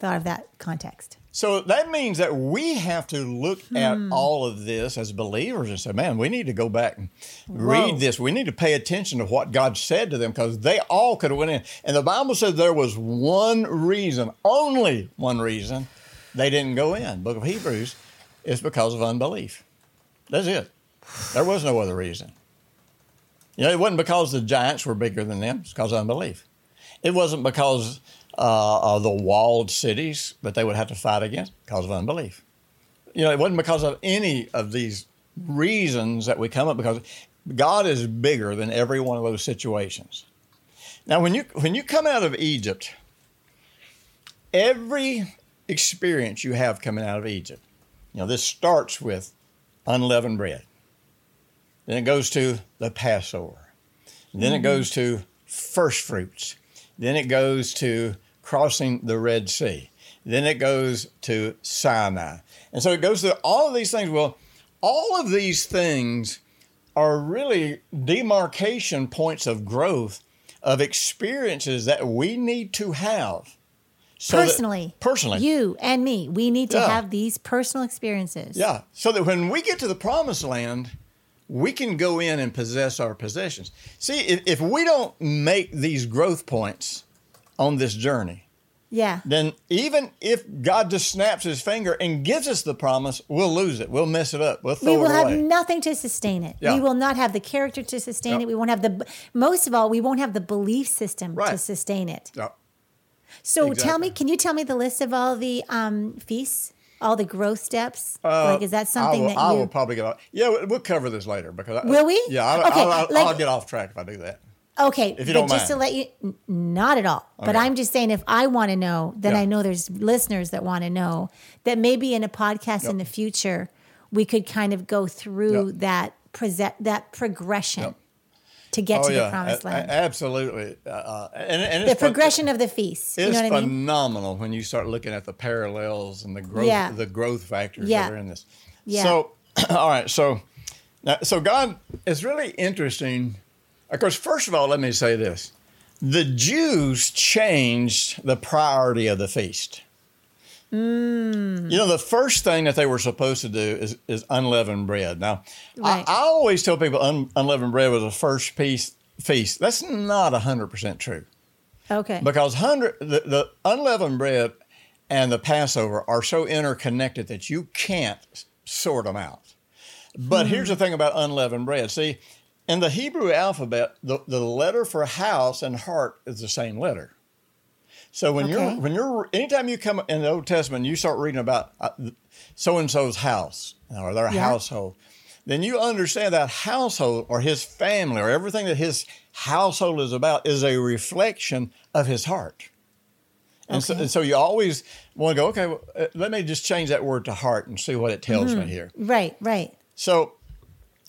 thought of that context. So that means that we have to look at hmm. all of this as believers and say, man, we need to go back and Whoa. read this. We need to pay attention to what God said to them because they all could have went in. And the Bible says there was one reason, only one reason they didn't go in. Book of Hebrews is because of unbelief. That's it. There was no other reason. You know, it wasn't because the giants were bigger than them. It's because of unbelief. It wasn't because uh, the walled cities that they would have to fight against because of unbelief. You know, it wasn't because of any of these reasons that we come up because God is bigger than every one of those situations. Now, when you when you come out of Egypt, every experience you have coming out of Egypt, you know, this starts with unleavened bread. Then it goes to the Passover. Then it goes to first fruits. Then it goes to crossing the Red Sea. Then it goes to Sinai. And so it goes to all of these things. Well, all of these things are really demarcation points of growth of experiences that we need to have. so that- personally, personally. you and me, we need to Yeah. have these personal experiences. Yeah. So that when we get to the promised land, we can go in and possess our possessions. See, if, if we don't make these growth points on this journey, yeah, then even if God just snaps his finger and gives us the promise, we'll lose it. We'll mess it up. We'll throw we will it have nothing to sustain it. Yeah. We will not have the character to sustain Yeah. it. We won't have the most of all, we won't have the belief system to sustain it. Yeah. So tell me, can you tell me the list of all the um, feasts, all the growth steps? Uh, like, is that something I will, that you... I will probably get off. Yeah, we- we'll cover this later because I, Will we? Yeah, I'll, Okay, I'll, I'll, like- I'll get off track if I do that. Okay, If you but don't just to let you, not at all. But I'm just saying, if I want to know, then Yeah. I know there's listeners that want to know that maybe in a podcast in the future we could kind of go through Yep. that present that progression Yep. To get oh to yeah, the promised a- a- land. absolutely. Uh, Uh, and, and the it's fun- progression of the feasts. You know what I mean? phenomenal when you start looking at the parallels and the growth, Yeah. the growth factors Yeah. that are in this. Yeah. So, [CLEARS THROAT] all right. So, now, so God is really interesting. Of course, first of all, let me say this: the Jews changed the priority of the feast. Mm. You know, the first thing that they were supposed to do is, is unleavened bread. Now, Right. I, I always tell people un, unleavened bread was the first piece feast. That's not hundred percent true Okay. because hundred the, the unleavened bread and the Passover are so interconnected that you can't sort them out. But here's the thing about unleavened bread. See, in the Hebrew alphabet, the, the letter for house and heart is the same letter. So when Okay. you're when you're anytime you come in the Old Testament, you start reading about so and so's house or their Yeah. household, then you understand that household or his family or everything that his household is about is a reflection of his heart. And, so, and so you always want to go, okay, well, uh, let me just change that word to heart and see what it tells Mm-hmm. me here. right. Right. So,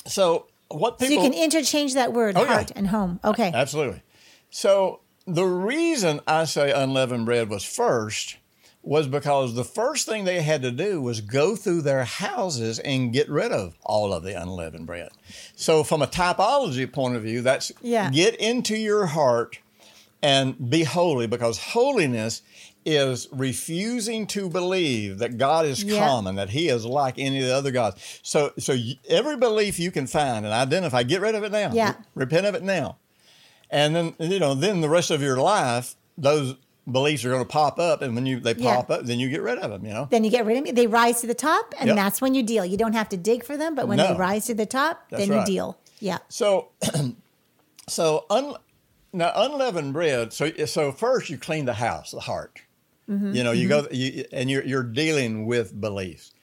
so what So people you can interchange that word Oh, yeah. heart and home. Okay. Absolutely. So the reason I say unleavened bread was first was because the first thing they had to do was go through their houses and get rid of all of the unleavened bread. So from a typology point of view, that's Yeah. get into your heart and be holy because holiness is refusing to believe that God is Yeah. common, that He is like any of the other gods. So, so every belief you can find and identify, get rid of it now. Yeah. Re- repent of it now, and then you know, then the rest of your life, those beliefs are going to pop up, and when you they Yeah. pop up, then you get rid of them. You know. Then you get rid of them. They rise to the top, and Yep. that's when you deal. You don't have to dig for them, but when they rise to the top, That's then you deal. Yeah. So, [CLEARS THROAT] so un, now unleavened bread. So, so first you clean the house, the heart. Mm-hmm. You know, you go you, and you're you're dealing with beliefs.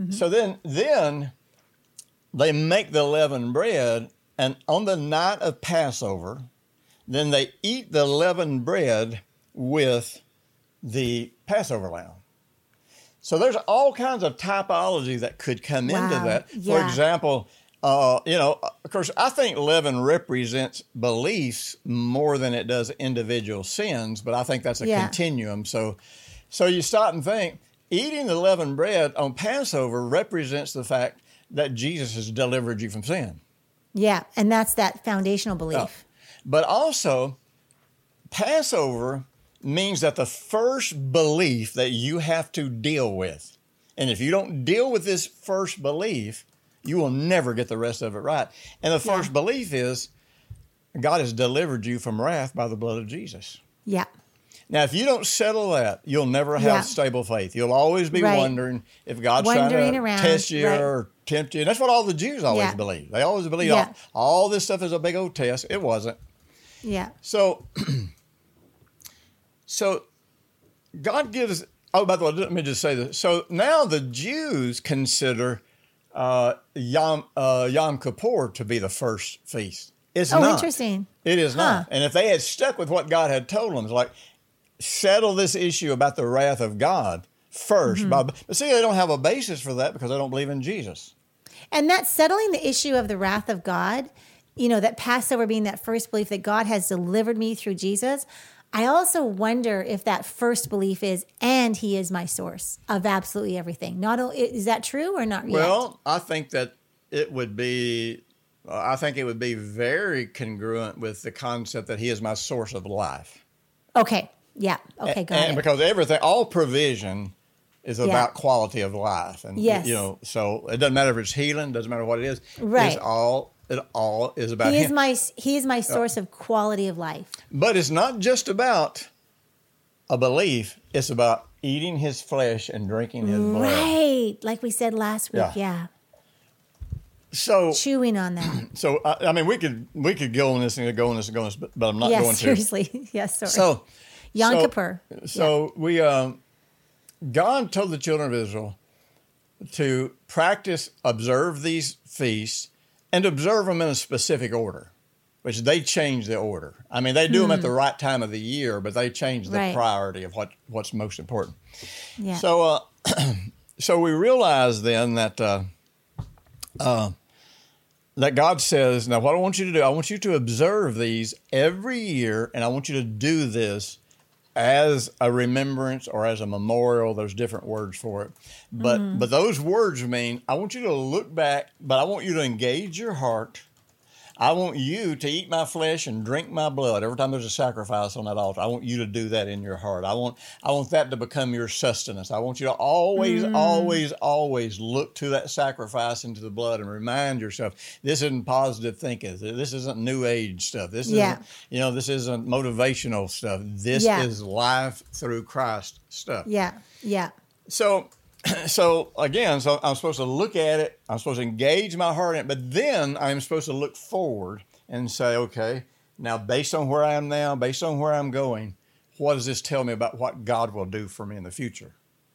Mm-hmm. So then then they make the leavened bread, and on the night of Passover, then they eat the leavened bread with the Passover lamb. So there's all kinds of typology that could come into Wow. that. For example, uh, you know, of course, I think leaven represents beliefs more than it does individual sins, but I think that's a Yeah. continuum. So, so you stop and think, eating the leavened bread on Passover represents the fact that Jesus has delivered you from sin. Yeah. And that's that foundational belief. But also, Passover means that the first belief that you have to deal with, and if you don't deal with this first belief, you will never get the rest of it right. And the first Yeah. belief is God has delivered you from wrath by the blood of Jesus. Yeah. Now, if you don't settle that, you'll never have Yeah. stable faith. You'll always be Right. wondering if God's Wondering trying to around, test you right. or tempt you. And that's what all the Jews always Yeah. believe. They always believe all, all this stuff is a big old test. It wasn't. Yeah. So, [CLEARS THROAT] so God gives. Oh, by the way, let me just say this. So now the Jews consider uh, Yom uh, Yom Kippur to be the first feast. It's Oh, not. interesting. It is Huh. not. And if they had stuck with what God had told them, it's like settle this issue about the wrath of God 1st Mm-hmm. But, but see, they don't have a basis for that because they don't believe in Jesus. And that settling the issue of the wrath of God, you know, that Passover being that first belief that God has delivered me through Jesus. I also wonder if that first belief is, and He is my source of absolutely everything. Not is that true or not? yet? Well, I think that it would be. uh, I think it would be very congruent with the concept that He is my source of life. okay, yeah, okay, got and it. because everything, all provision is about quality of life, and Yes. you know, so it doesn't matter if it's healing, doesn't matter what it is. Right. It's all it all is about He is Him. my He is my source of quality of life. but it's not just about a belief; it's about eating His flesh and drinking His blood. Right, like we said last week. Yeah. Yeah, So, chewing on that. [CLEARS THROAT] so I, I mean, we could we could go on this and go on this and go on this, but, but I'm not going to. seriously. [LAUGHS] yes, sorry. So, Yom so, Kippur. So we, um, God told the children of Israel to practice, observe these feasts, and observe them in a specific order, which they change the order. I mean, they do them at the right time of the year, but they change the Hmm. Right. priority of what what's most important. Yeah. So, uh, [CLEARS THROAT] so we realize then that uh, uh, that God says, now what I want you to do, I want you to observe these every year, and I want you to do this as a remembrance or as a memorial. There's different words for it, but mm-hmm. but those words mean I want you to look back, but I want you to engage your heart. I want you to eat my flesh and drink my blood. Every time there's a sacrifice on that altar, I want you to do that in your heart. I want I want that to become your sustenance. I want you to always, mm. always, always look to that sacrifice into the blood and remind yourself this isn't positive thinking. This isn't new age stuff. This Yeah. isn't you know, this isn't motivational stuff. This Yeah. is life through Christ stuff. yeah, yeah. So, [CLEARS THROAT] so again, so I'm supposed to look at it. I'm supposed to engage my heart in it, but then I'm supposed to look forward and say, okay, now based on where I am now, based on where I'm going, what does this tell me about what God will do for me in the future?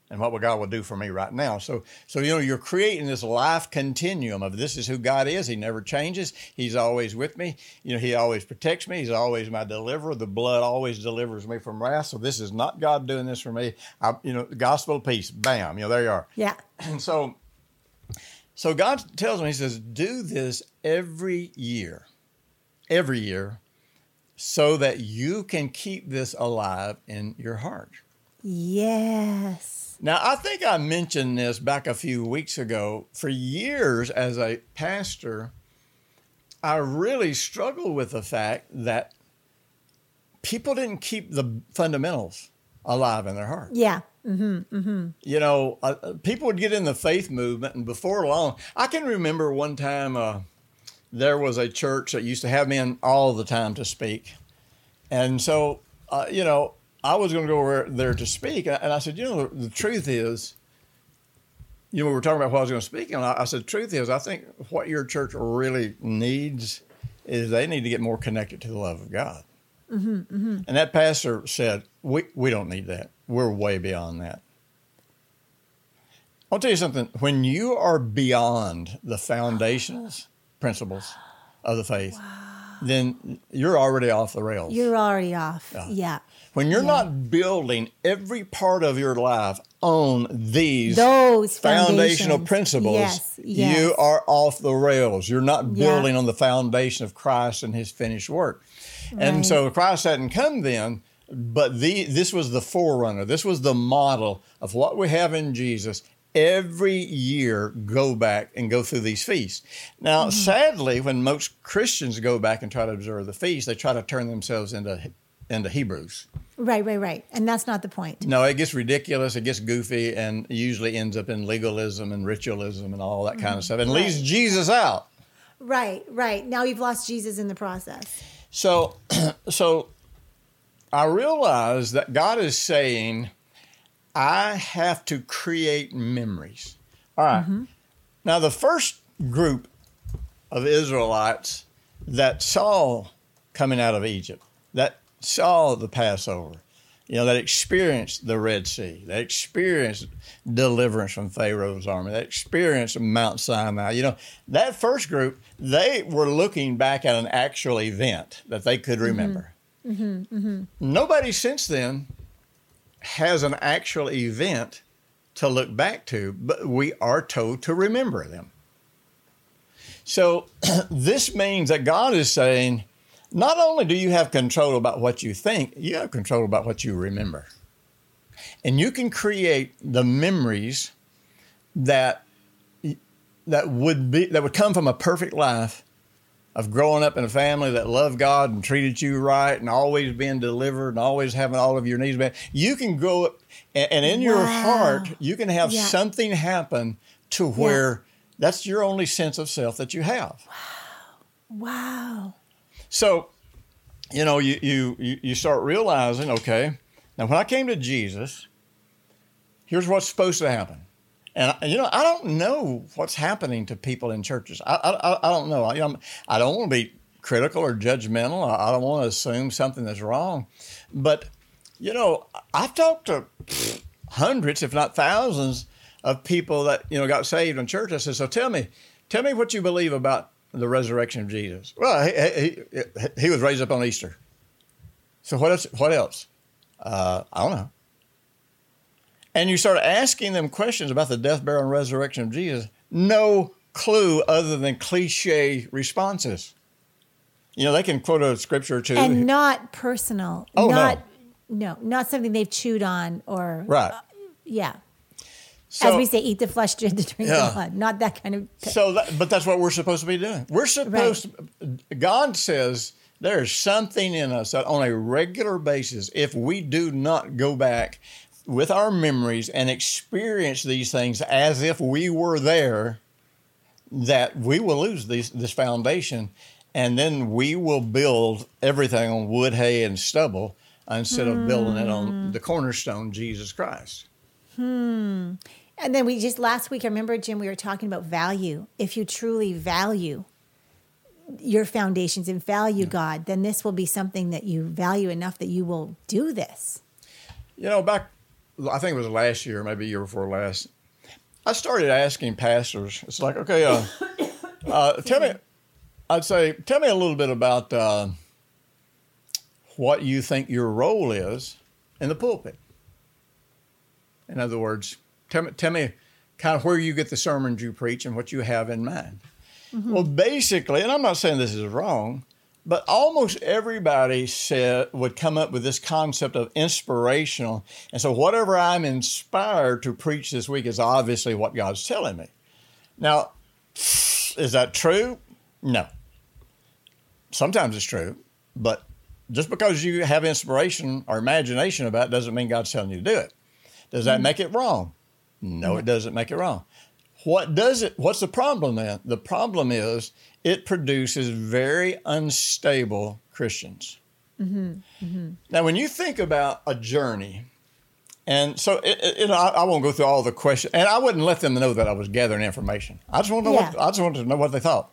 And what God will do for me right now. So, so you know, you're creating this life continuum of this is who God is. He never changes. He's always with me. You know, He always protects me. He's always my deliverer. The blood always delivers me from wrath. So this is not God doing this for me. I, you know, the gospel of peace. Bam. You know, there you are. Yeah. And [CLEARS THROAT] so, so God tells me, He says, do this every year, every year, so that you can keep this alive in your heart. Yes. Now, I think I mentioned this back a few weeks ago. For years as a pastor, I really struggled with the fact that people didn't keep the fundamentals alive in their heart. Yeah. you know, uh, uh, people would get in the faith movement, and before long, I can remember one time uh, there was a church that used to have me in all the time to speak, and so uh, you know, I was going to go over there to speak, and I- said, you know, the, the truth is, you know, we were talking about what I was going to speak, and I, I said, truth is, I think what your church really needs is they need to get more connected to the love of God. Mm-hmm, mm-hmm. And that pastor said, we, we don't need that. We're way beyond that. I'll tell you something. When you are beyond the foundations, principles of the faith, then you're already off the rails. You're already off. Yeah. When you're not building every part of your life on these Those foundational principles, Yes, yes. you are off the rails. You're not Yeah. building on the foundation of Christ and his finished work. And so Christ hadn't come then, but the, this was the forerunner. This was the model of what we have in Jesus. Every year, go back and go through these feasts. Now, Mm-hmm. sadly, when most Christians go back and try to observe the feast, they try to turn themselves into into Hebrews. Right, right, right. And that's not the point. No, it gets ridiculous, it gets goofy, and usually ends up in legalism and ritualism and all that kind of stuff, and leaves Jesus out. Right, right. Now you've lost Jesus in the process. So, [CLEARS THROAT] so I realize that God is saying, I have to create memories. All right. hmm Now, the first group of Israelites that saw coming out of Egypt, that saw the Passover, you know, that experienced the Red Sea, that experienced deliverance from Pharaoh's army, that experienced Mount Sinai. You know, that first group, they were looking back at an actual event that they could remember. Mm-hmm. Mm-hmm. Nobody since then has an actual event to look back to, but we are told to remember them. So [CLEARS THROAT] this means that God is saying, not only do you have control about what you think, you have control about what you remember. And you can create the memories that that would be that would come from a perfect life of growing up in a family that loved God and treated you right and always being delivered and always having all of your needs met. You can grow up and, and in wow. your heart you can have yeah. something happen to where yeah. that's your only sense of self that you have. Wow. Wow. So, you know, you, you, you start realizing, okay, now when I came to Jesus, here's what's supposed to happen. And, you know, I don't know what's happening to people in churches. I, I, I don't know. I, you I don't want to be critical or judgmental. I don't want to assume something that's wrong. But, you know, I've talked to hundreds, if not thousands, of people that, you know, got saved in church. I said, so tell me, tell me what you believe about the resurrection of Jesus? Well, he, he, he was raised up on Easter. So what else? What else? Uh, I don't know. And you start asking them questions about the death, burial, and resurrection of Jesus. No clue other than cliche responses. You know, they can quote a scripture or two. And not personal. Oh, not, no. No, not something they've chewed on or. Right. Uh, yeah. So, As we say, eat the flesh, drink the yeah. blood. Not that kind of. So, that, but that's what we're supposed to be doing. We're supposed. Right. To, God says there's something in us that on a regular basis, if we do not go back with our memories and experience these things as if we were there, that we will lose these, this foundation, and then we will build everything on wood, hay, and stubble instead of building it on hmm. the cornerstone, Jesus Christ. Hmm. And then we just last week, I remember, Jim, we were talking about value. If you truly value your foundations and value yeah. God, then this will be something that you value enough that you will do this. You know, back, I think it was last year, maybe a year before last, I started asking pastors, it's like, okay, uh, [COUGHS] uh, tell me, I'd say, tell me a little bit about uh, what you think your role is in the pulpit. In other words, tell me, tell me kind of where you get the sermons you preach and what you have in mind. Mm-hmm. Well, basically, and I'm not saying this is wrong, but almost everybody said would come up with this concept of inspirational. And so whatever I'm inspired to preach this week is obviously what God's telling me. Now, is that true? No. Sometimes it's true, but just because you have inspiration or imagination about it doesn't mean God's telling you to do it. Does that mm-hmm. make it wrong? No, it doesn't make it wrong. What does it? What's the problem then? The problem is it produces very unstable Christians. Mm-hmm. Mm-hmm. Now, when you think about a journey, and so it, it, I, I, won't go through all the questions, and I wouldn't let them know that I was gathering information. I just want to know. Yeah. What, I just wanted to know what they thought.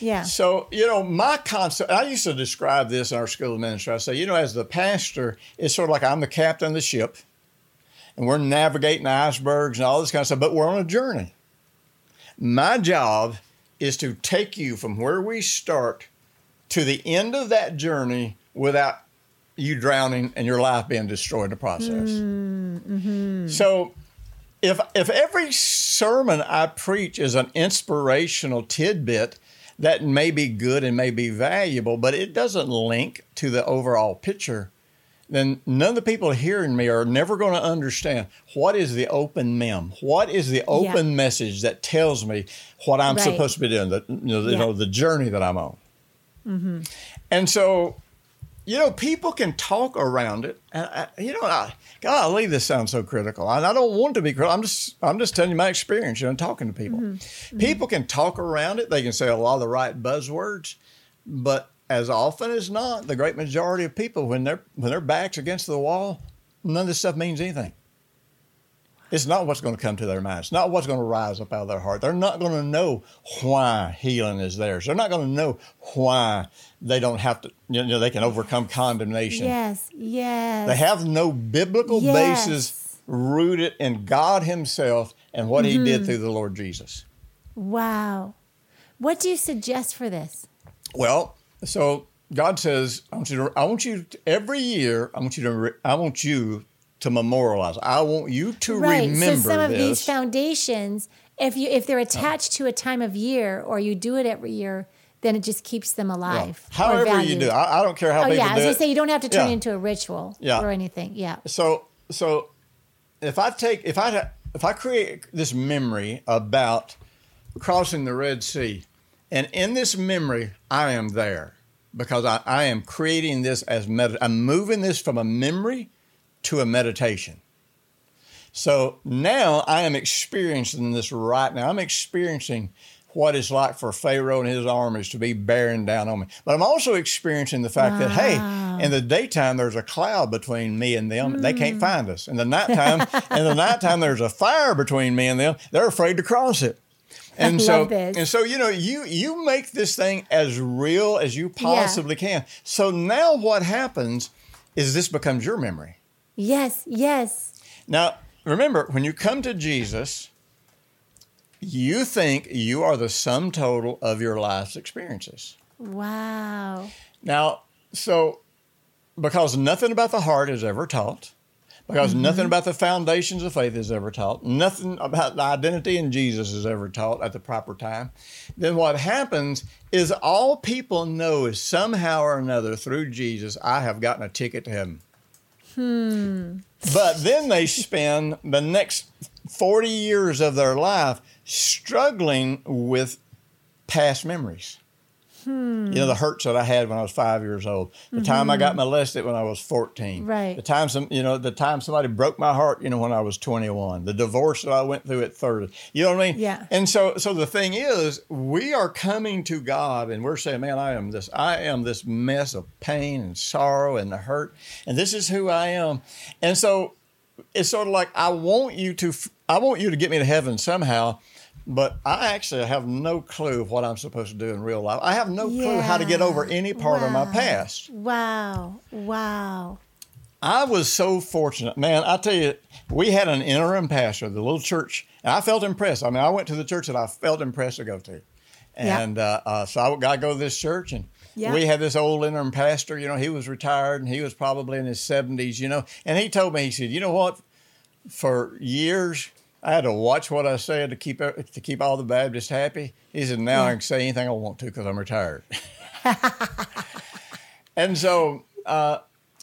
Yeah. So, you know, my concept, I used to describe this in our school of ministry. I say, you know, as the pastor, it's sort of like I'm the captain of the ship and we're navigating icebergs and all this kind of stuff, but we're on a journey. My job is to take you from where we start to the end of that journey without you drowning and your life being destroyed in the process. Mm-hmm. So, if if every sermon I preach is an inspirational tidbit that may be good and may be valuable, but it doesn't link to the overall picture, then none of the people hearing me are never going to understand what is the open mem, what is the open yeah. message that tells me what I'm right. supposed to be doing, the, you know, yeah. you know, the journey that I'm on. Mm-hmm. And so, you know, people can talk around it. And I, you know, I, golly, this sounds so critical. I, I don't want to be critical. I'm just, I'm just telling you my experience. You know, talking to people. Mm-hmm. mm-hmm. People can talk around it. They can say a lot of the right buzzwords, but as often as not, the great majority of people, when their when their backs against the wall, none of this stuff means anything. It's not what's going to come to their minds. It's not what's going to rise up out of their heart. They're not going to know why healing is theirs. They're not going to know why they don't have to, you know, they can overcome condemnation. Yes, yes. They have no biblical Yes. basis rooted in God Himself and what He Mm-hmm. did through the Lord Jesus. wow. What do you suggest for this? Well, so God says, I want you to, I want you to, every year, I want you to, re- I want you to memorialize. I want you to right. remember so some of this. these foundations, if you if they're attached to a time of year or you do it every year, then it just keeps them alive. or However you do. I, I don't care how Oh yeah, I gonna it. say you don't have to turn Yeah. it into a ritual Yeah. or anything. Yeah. So, so if I take, if I, if I create this memory about crossing the Red Sea, and in this memory, I am there because I, I am creating this as med- I'm moving this from a memory to a meditation. So now I am experiencing this right now. I'm experiencing what it's like for Pharaoh and his armies to be bearing down on me. But I'm also experiencing the fact that, hey, in the daytime, there's a cloud between me and them. They Hmm. can't find us. In the nighttime, in the nighttime, there's a fire between me and them. They're afraid to cross it. And so, love this. and so, you know, you you make this thing as real as you possibly can. So now, what happens is this becomes your memory. Yes. Yes. Now, remember, when you come to Jesus, you think you are the sum total of your life's experiences. Wow. Now, so because nothing about the heart is ever taught, because Mm-hmm. nothing about the foundations of faith is ever taught, nothing about the identity in Jesus is ever taught at the proper time, then what happens is all people know is somehow or another through Jesus, I have gotten a ticket to heaven. But then they spend the next 40 years of their life struggling with past memories. Hmm. You know, the hurts that I had when I was five years old, the mm-hmm. time I got molested when I was 14, Right. the time some, you know, the time somebody broke my heart, you know, when I was 21, the divorce that I went through at 30. You know what I mean? Yeah. And so, so the thing is, we are coming to God and we're saying, man, I am this, I am this mess of pain and sorrow and the hurt, and this is who I am. And so it's sort of like I want you to I want you to get me to heaven somehow, but I actually have no clue what I'm supposed to do in real life. I have no clue how to get over any part of my past. Wow. Wow. I was so fortunate, man. I tell you, we had an interim pastor, the little church, and I felt impressed. I mean, I went to the church that I felt impressed to go to, Yeah. and uh, uh, so I got to go to this church, and Yeah. we had this old interim pastor. You know, he was retired, and he was probably in his seventies. You know, and he told me, he said, "You know what? For years, I had to watch what I said to keep to keep all the Baptists happy." He said, "Now I can say anything I want to because I'm retired." [LAUGHS] and so. Uh,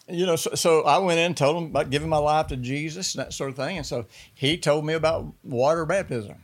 you know, so, so I went in and told him about giving my life to Jesus and that sort of thing. And so he told me about water baptism.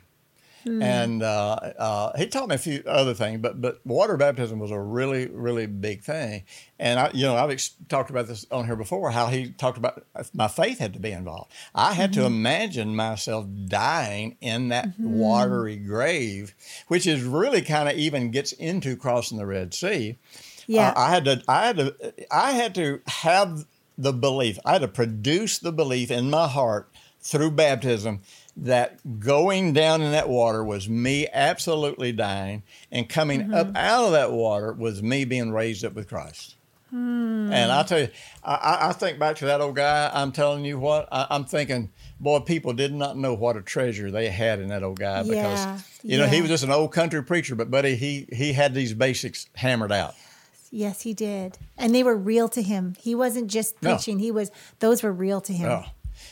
And uh, uh, he taught me a few other things, but but water baptism was a really really big thing. And I, you know, I've ex- talked about this on here before. How he talked about my faith had to be involved. I had to imagine myself dying in that watery grave, which is really kind of even gets into crossing the Red Sea. Yeah. Uh, I had to, I had to, I had to have the belief. I had to produce the belief in my heart through baptism that going down in that water was me absolutely dying, and coming up mm-hmm. out of that water was me being raised up with Christ. Hmm. And I tell you, I- I, think back to that old guy. I'm telling you what, I, I'm thinking, boy, people did not know what a treasure they had in that old guy because Yeah, you know he was just an old country preacher, but buddy, he he had these basics hammered out. Yes, he did. And they were real to him. He wasn't just No. preaching, he was those were real to him. Oh.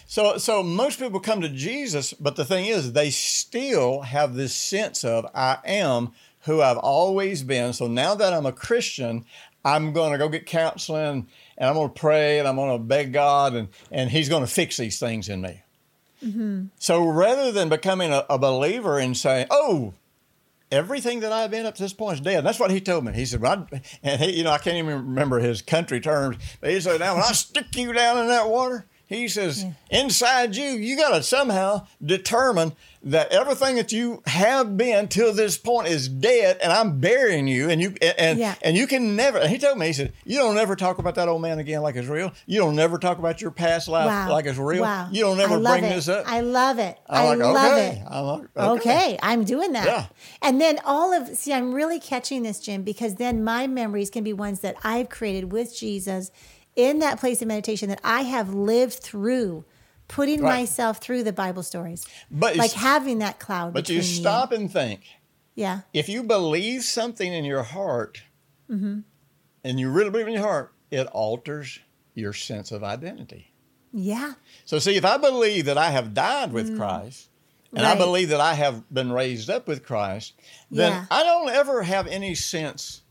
So so most people come to Jesus, but the thing is they still have this sense of I am who I've always been. So now that I'm a Christian, I'm going to go get counseling and I'm going to pray and I'm going to beg God and, and He's going to fix these things in me. Mm-hmm. So rather than becoming a, a believer and saying, oh, everything that I've been up to this point is dead. That's what he told me. He said, well, I, and he, you know, I can't even remember his country terms, but he said, now when I stick you down in that water, He says, inside you, you got to somehow determine that everything that you have been till this point is dead, and I'm burying you, and you and Yeah. and you can never. And he told me, he said, you don't ever talk about that old man again like it's real. You don't never talk about your past life Wow. like it's real. Wow. You don't ever bring it. this up. I love it. I'm I like, love okay. it. I'm like, Okay. I'm doing that. Yeah. And then all of, see, I'm really catching this, Jim, because then my memories can be ones that I've created with Jesus in that place of meditation that I have lived through, putting Right. myself through the Bible stories. But like having that cloud. But you stop and think. Yeah. if you believe something in your heart Mm-hmm. and you really believe in your heart, it alters your sense of identity. Yeah. So, see, if I believe that I have died with Christ and I Mm. Believe that I have been raised up with Christ, then Yeah. I don't ever have any sense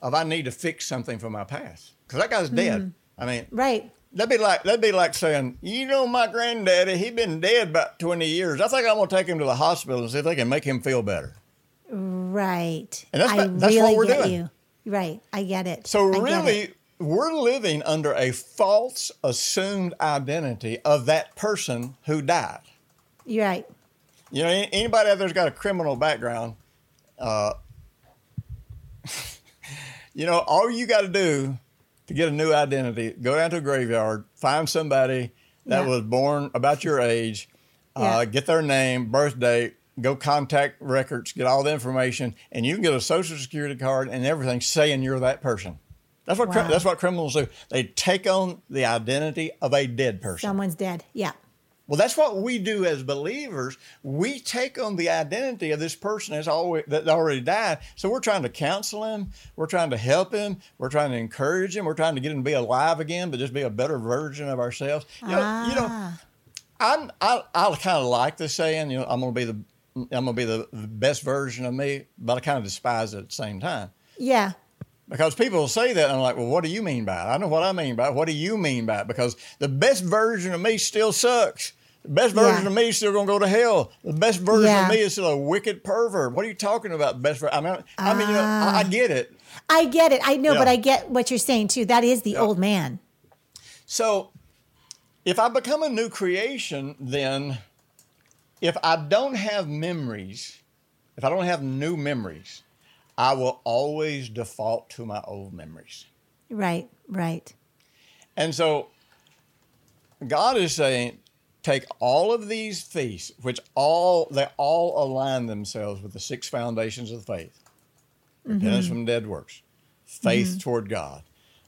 of I need to fix something from my past because that guy's dead. I mean, Right. that'd be like that'd be like saying, you know, my granddaddy, he been dead about twenty years. I think I'm gonna take him to the hospital and see if they can make him feel better. Right. And that's I that's really what we're doing. you. Right. I get it. So I really, it. we're living under a false assumed identity of that person who died. You're right. You know, anybody out there's got a criminal background, uh, [LAUGHS] you know, all you got to do to get a new identity, go down to a graveyard, find somebody that Yeah. was born about your age, Yeah. uh, get their name, birth date, go contact records, get all the information, and you can get a social security card and everything saying you're that person. That's what Wow. that's what criminals do. They take on the identity of a dead person. Someone's dead. Yeah. Well, that's what we do as believers. We take on the identity of this person that's always, that already died. So we're trying to counsel him. We're trying to help him. We're trying to encourage him. We're trying to get him to be alive again, but just be a better version of ourselves. You know, you know Ah. I'm, I, I kind of like the saying, you know, I'm going to be the, I'm going to be the, the best version of me, but I kind of despise it at the same time. Yeah. Because people will say that, and I'm like, well, what do you mean by it? I know what I mean by it. What do you mean by it? Because the best version of me still sucks. The best version Yeah. of me is still going to go to hell. The best version Yeah. of me is still a wicked pervert. What are you talking about? Best ver- I mean, I mean, you know, I, I ah. get it. I get it. I know, Yeah. but I get what you're saying too. That is the old man. So, if I become a new creation, then if I don't have memories, if I don't have new memories, I will always default to my old memories. Right. Right. And so God is saying, take all of these feasts, which all they all align themselves with the six foundations of the faith. Repentance from dead works, faith toward God,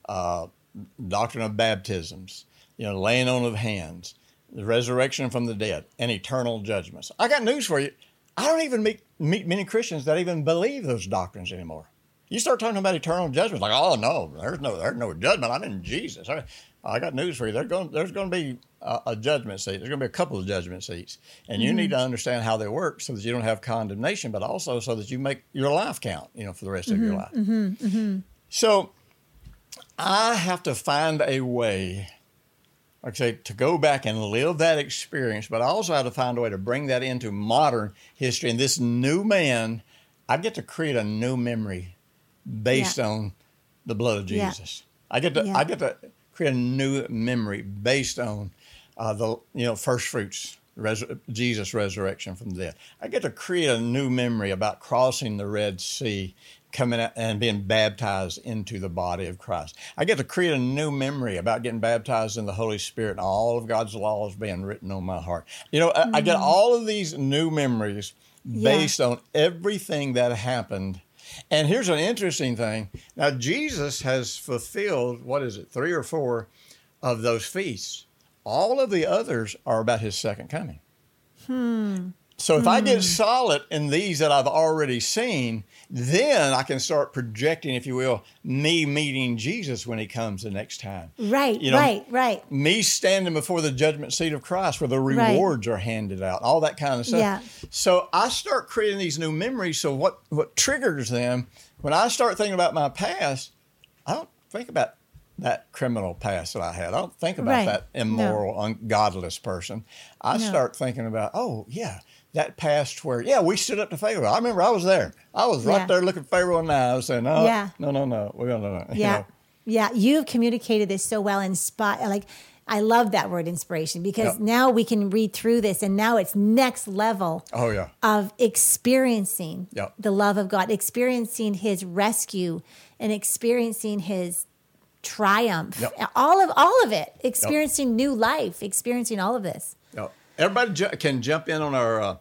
uh, doctrine of baptisms, you know, laying on of hands, the resurrection from the dead, and eternal judgments. I got news for you. I don't even meet, meet many Christians that even believe those doctrines anymore. You start talking about eternal judgment, like, oh no, there's no, there's no judgment. I'm in Jesus. I, got news for you. There's going, there's going to be a, a judgment seat. There's going to be a couple of judgment seats, and you need mm-hmm. to understand how they work so that you don't have condemnation, but also so that you make your life count, you know, for the rest of your mm-hmm. life. Mm-hmm. So, I have to find a way, like I say, to go back and live that experience, but I also have to find a way to bring that into modern history. And this new man, I get to create a new memory based Yeah. on the blood of Yeah. Jesus. I get to Yeah. I get to create a new memory based on uh, the you know first fruits, res- Jesus' resurrection from the dead. I get to create a new memory about crossing the Red Sea, coming out and being baptized into the body of Christ. I get to create a new memory about getting baptized in the Holy Spirit and all of God's laws being written on my heart. You know, I, I get all of these new memories Yeah. based on everything that happened. And here's an interesting thing. Now, Jesus has fulfilled, what is it, three or four of those feasts. All of the others are about his second coming. Hmm. So if I get hmm. solid in these that I've already seen, then I can start projecting, if you will, me meeting Jesus when he comes the next time. Right. You know, right. Right. Me standing before the judgment seat of Christ where the Right. rewards are handed out, all that kind of stuff. Yeah. So I start creating these new memories. So what, what triggers them, when I start thinking about my past, I don't think about that criminal past that I had. I don't think about Right. that immoral, ungodless person. I No. start thinking about, oh, yeah, that past where, yeah, we stood up to Pharaoh. I remember I was there. I was right Yeah. there looking Pharaoh in the eye. I was saying, no, Yeah. no, no, no. We're going to, you Yeah. know. Yeah. You've communicated this so well and spot like I love that word inspiration because Yep. now we can read through this and now it's next level Oh yeah. of experiencing Yep. the love of God, experiencing his rescue and experiencing his triumph. Yep. All of all of it. Experiencing new life, experiencing all of this. Yep. Everybody ju- can jump in on our uh,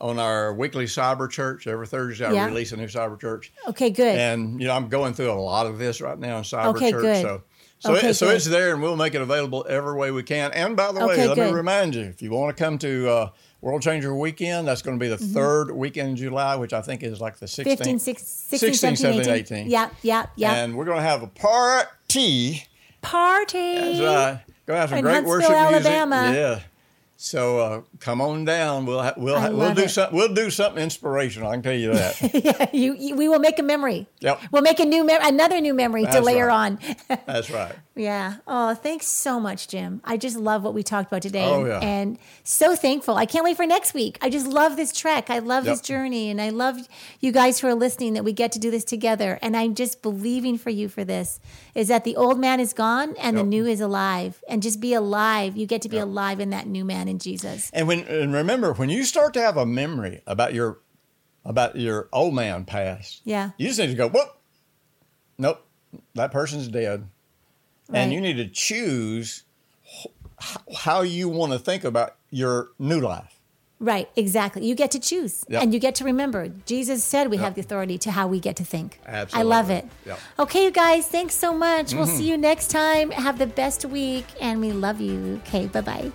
on our weekly cyber church every Thursday. I Yeah. release a new cyber church, Okay, good. and you know I'm going through a lot of this right now in cyber Okay, church. good. So so, Okay, it, so it's there, and we'll make it available every way we can. And by the way, Okay, let good. me remind you, if you want to come to uh, World Changer Weekend, that's going to be the Mm-hmm. third weekend in July, which I think is like the 16th. 15, 16, 17, 16, 17, 17, 18. Yeah, yeah, yeah. And we're going to have a party. Party. That's right. Going to have some In great Huntsville, worship Alabama. music. Yeah. So uh, come on down. We'll ha- we'll ha- we'll do something. We'll do something inspirational. I can tell you that. [LAUGHS] yeah, you, you, we will make a memory. Yep. We'll make a new mem- another new memory to layer right. on. [LAUGHS] That's right. Yeah. Oh, thanks so much, Jim. I just love what we talked about today. Oh, and, yeah. and so thankful. I can't wait for next week. I just love this trek. I love this journey. And I love you guys who are listening that we get to do this together. And I'm just believing for you for this is that the old man is gone and the new is alive. And just be alive. You get to be Yep. alive in that new man in Jesus. And when and remember when you start to have a memory about your about your old man past, Yeah. you just need to go. Whoop. Nope. That person's dead. Right. And you need to choose how you want to think about your new life. Right, exactly. You get to choose Yep. and you get to remember. Jesus said we Yep. have the authority to how we get to think. I love it. Yep. Okay, you guys, thanks so much. We'll Mm-hmm. see you next time. Have the best week and we love you. Okay, bye bye.